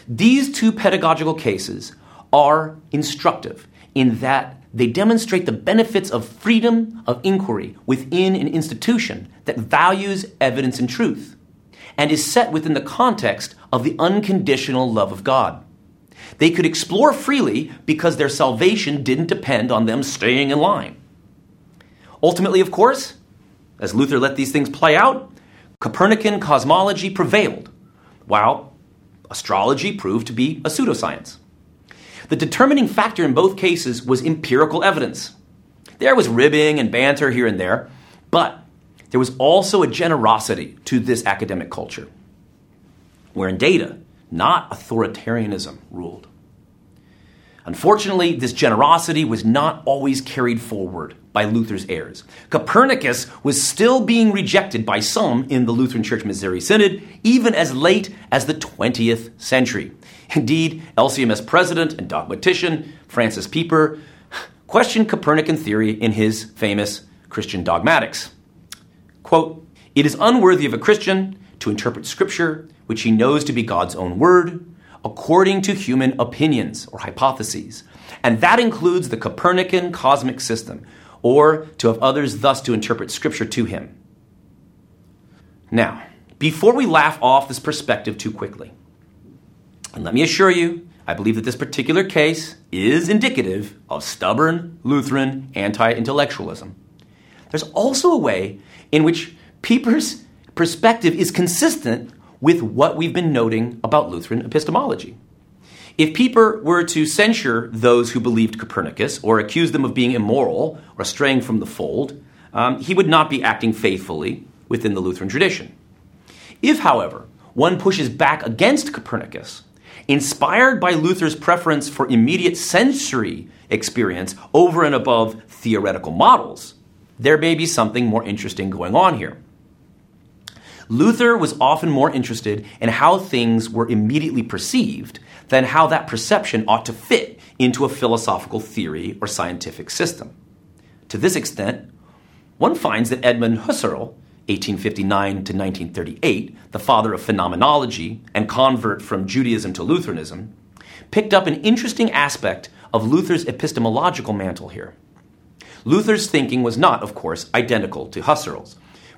These two pedagogical cases are instructive in that they demonstrate the benefits of freedom of inquiry within an institution that values evidence and truth and is set within the context of the unconditional love of God. They could explore freely because their salvation didn't depend on them staying in line. Ultimately, of course, as Luther let these things play out, Copernican cosmology prevailed, while astrology proved to be a pseudoscience. The determining factor in both cases was empirical evidence. There was ribbing and banter here and there, but there was also a generosity to this academic culture, wherein data, not authoritarianism, ruled. Unfortunately, this generosity was not always carried forward by Luther's heirs. Copernicus was still being rejected by some in the Lutheran Church Missouri Synod, even as late as the 20th century. Indeed, LCMS president and dogmatician Francis Pieper questioned Copernican theory in his famous Christian Dogmatics. Quote, It is unworthy of a Christian to interpret Scripture, which he knows to be God's own word, according to human opinions or hypotheses. And that includes the Copernican cosmic system, or to have others thus to interpret Scripture to him. Now, before we laugh off this perspective too quickly, and let me assure you, I believe that this particular case is indicative of stubborn Lutheran anti intellectualism. There's also a way in which Pieper's perspective is consistent with what we've been noting about Lutheran epistemology. If Pieper were to censure those who believed Copernicus or accuse them of being immoral or straying from the fold, um, he would not be acting faithfully within the Lutheran tradition. If, however, one pushes back against Copernicus inspired by Luther's preference for immediate sensory experience over and above theoretical models, there may be something more interesting going on here. Luther was often more interested in how things were immediately perceived than how that perception ought to fit into a philosophical theory or scientific system. To this extent, one finds that Edmund Husserl 1859 to 1938, the father of phenomenology and convert from Judaism to Lutheranism, picked up an interesting aspect of Luther's epistemological mantle here. Luther's thinking was not, of course, identical to Husserl's,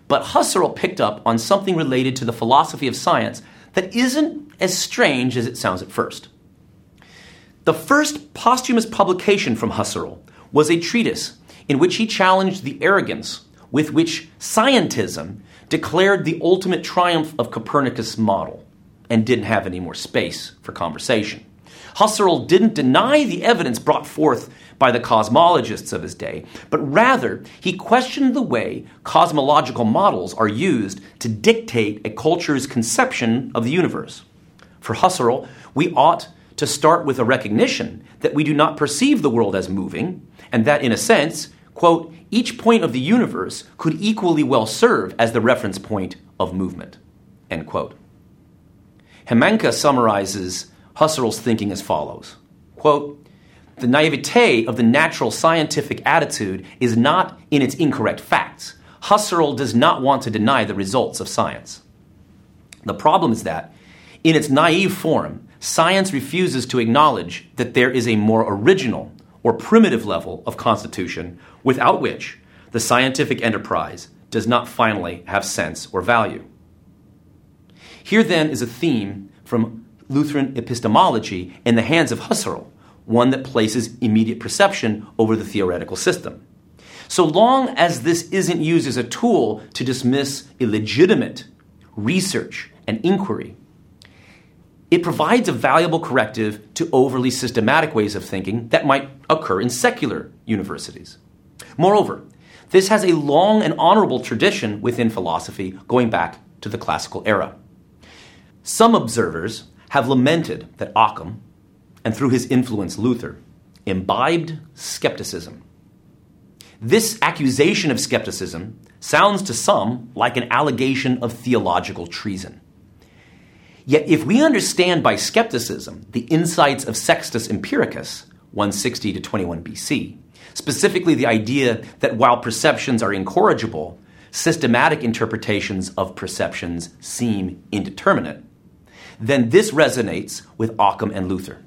but Husserl picked up on something related to the philosophy of science that isn't as strange as it sounds at first. The first posthumous publication from Husserl was a treatise in which he challenged the arrogance with which scientism declared the ultimate triumph of Copernicus' model and didn't have any more space for conversation. Husserl didn't deny the evidence brought forth by the cosmologists of his day, but rather he questioned the way cosmological models are used to dictate a culture's conception of the universe. For Husserl, we ought to start with a recognition that we do not perceive the world as moving, and that in a sense, quote, each point of the universe could equally well serve as the reference point of movement. End quote. Hemanka summarizes Husserl's thinking as follows quote, The naivete of the natural scientific attitude is not in its incorrect facts. Husserl does not want to deny the results of science. The problem is that, in its naive form, science refuses to acknowledge that there is a more original or primitive level of constitution without which the scientific enterprise does not finally have sense or value. Here then is a theme from Lutheran epistemology in the hands of Husserl, one that places immediate perception over the theoretical system. So long as this isn't used as a tool to dismiss illegitimate research and inquiry, it provides a valuable corrective to overly systematic ways of thinking that might occur in secular universities. Moreover, this has a long and honorable tradition within philosophy going back to the classical era. Some observers have lamented that Occam, and through his influence Luther, imbibed skepticism. This accusation of skepticism sounds to some like an allegation of theological treason. Yet, if we understand by skepticism the insights of Sextus Empiricus, 160 to 21 BC, specifically the idea that while perceptions are incorrigible, systematic interpretations of perceptions seem indeterminate, then this resonates with Occam and Luther.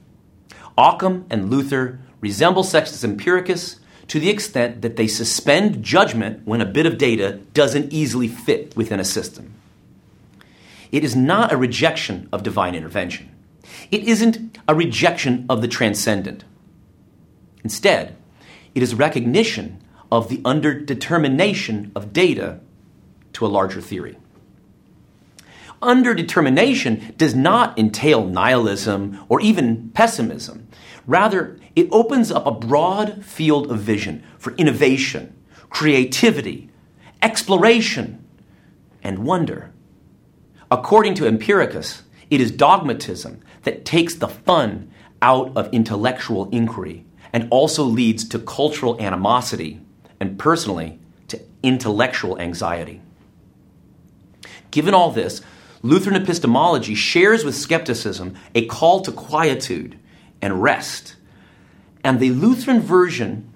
Occam and Luther resemble Sextus Empiricus to the extent that they suspend judgment when a bit of data doesn't easily fit within a system. It is not a rejection of divine intervention. It isn't a rejection of the transcendent. Instead, it is recognition of the underdetermination of data to a larger theory. Underdetermination does not entail nihilism or even pessimism. Rather, it opens up a broad field of vision for innovation, creativity, exploration, and wonder. According to Empiricus, it is dogmatism that takes the fun out of intellectual inquiry and also leads to cultural animosity and personally to intellectual anxiety. Given all this, Lutheran epistemology shares with skepticism a call to quietude and rest. And the Lutheran version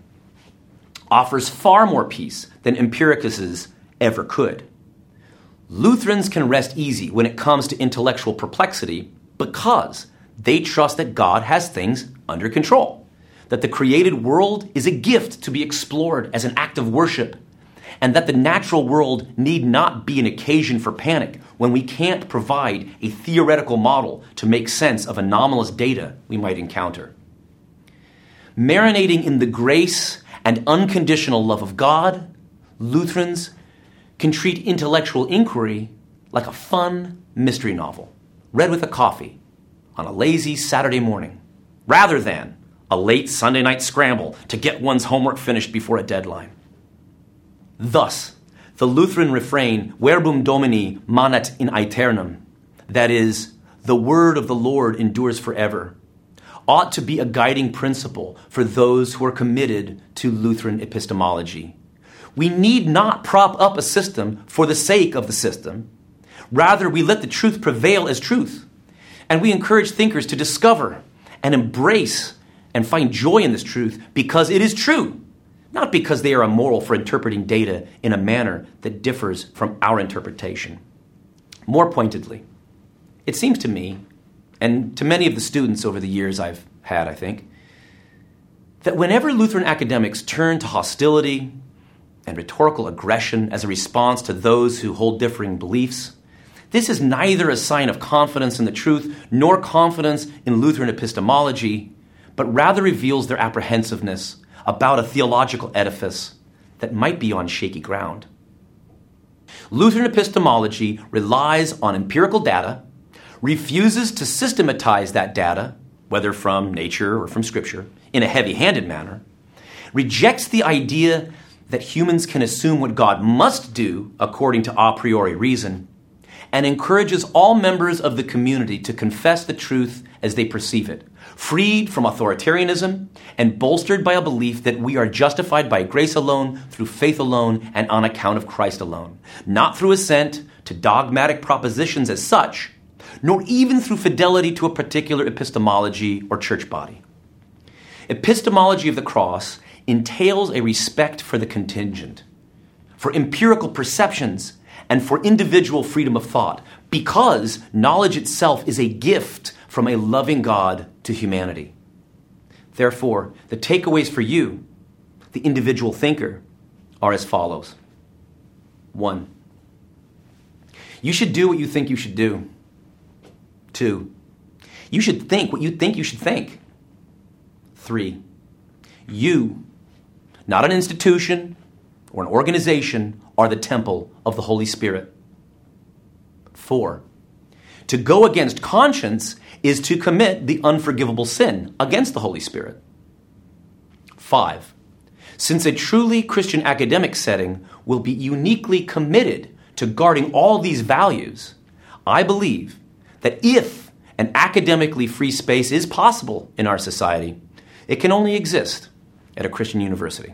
offers far more peace than Empiricus's ever could. Lutherans can rest easy when it comes to intellectual perplexity because they trust that God has things under control, that the created world is a gift to be explored as an act of worship, and that the natural world need not be an occasion for panic when we can't provide a theoretical model to make sense of anomalous data we might encounter. Marinating in the grace and unconditional love of God, Lutherans can treat intellectual inquiry like a fun mystery novel, read with a coffee on a lazy Saturday morning, rather than a late Sunday night scramble to get one's homework finished before a deadline. Thus, the Lutheran refrain, Verbum Domini manet in aeternum, that is, the word of the Lord endures forever, ought to be a guiding principle for those who are committed to Lutheran epistemology. We need not prop up a system for the sake of the system. Rather, we let the truth prevail as truth. And we encourage thinkers to discover and embrace and find joy in this truth because it is true not because they are immoral for interpreting data in a manner that differs from our interpretation. More pointedly, it seems to me, and to many of the students over the years I've had, I think, that whenever Lutheran academics turn to hostility and rhetorical aggression as a response to those who hold differing beliefs, this is neither a sign of confidence in the truth nor confidence in Lutheran epistemology, but rather reveals their apprehensiveness about a theological edifice that might be on shaky ground. Lutheran epistemology relies on empirical data, refuses to systematize that data, whether from nature or from scripture, in a heavy handed manner, rejects the idea that humans can assume what God must do according to a priori reason, and encourages all members of the community to confess the truth as they perceive it, freed from authoritarianism and bolstered by a belief that we are justified by grace alone, through faith alone, and on account of Christ alone, not through assent to dogmatic propositions as such, nor even through fidelity to a particular epistemology or church body. Epistemology of the cross entails a respect for the contingent, for empirical perceptions, and for individual freedom of thought, because knowledge itself is a gift from a loving God to humanity. Therefore, the takeaways for you, the individual thinker, are as follows 1. You should do what you think you should do. 2. You should think what you think you should think. 3. You, not an institution or an organization, are the temple of the Holy Spirit. 4. To go against conscience is to commit the unforgivable sin against the Holy Spirit. Five, since a truly Christian academic setting will be uniquely committed to guarding all these values, I believe that if an academically free space is possible in our society, it can only exist at a Christian university.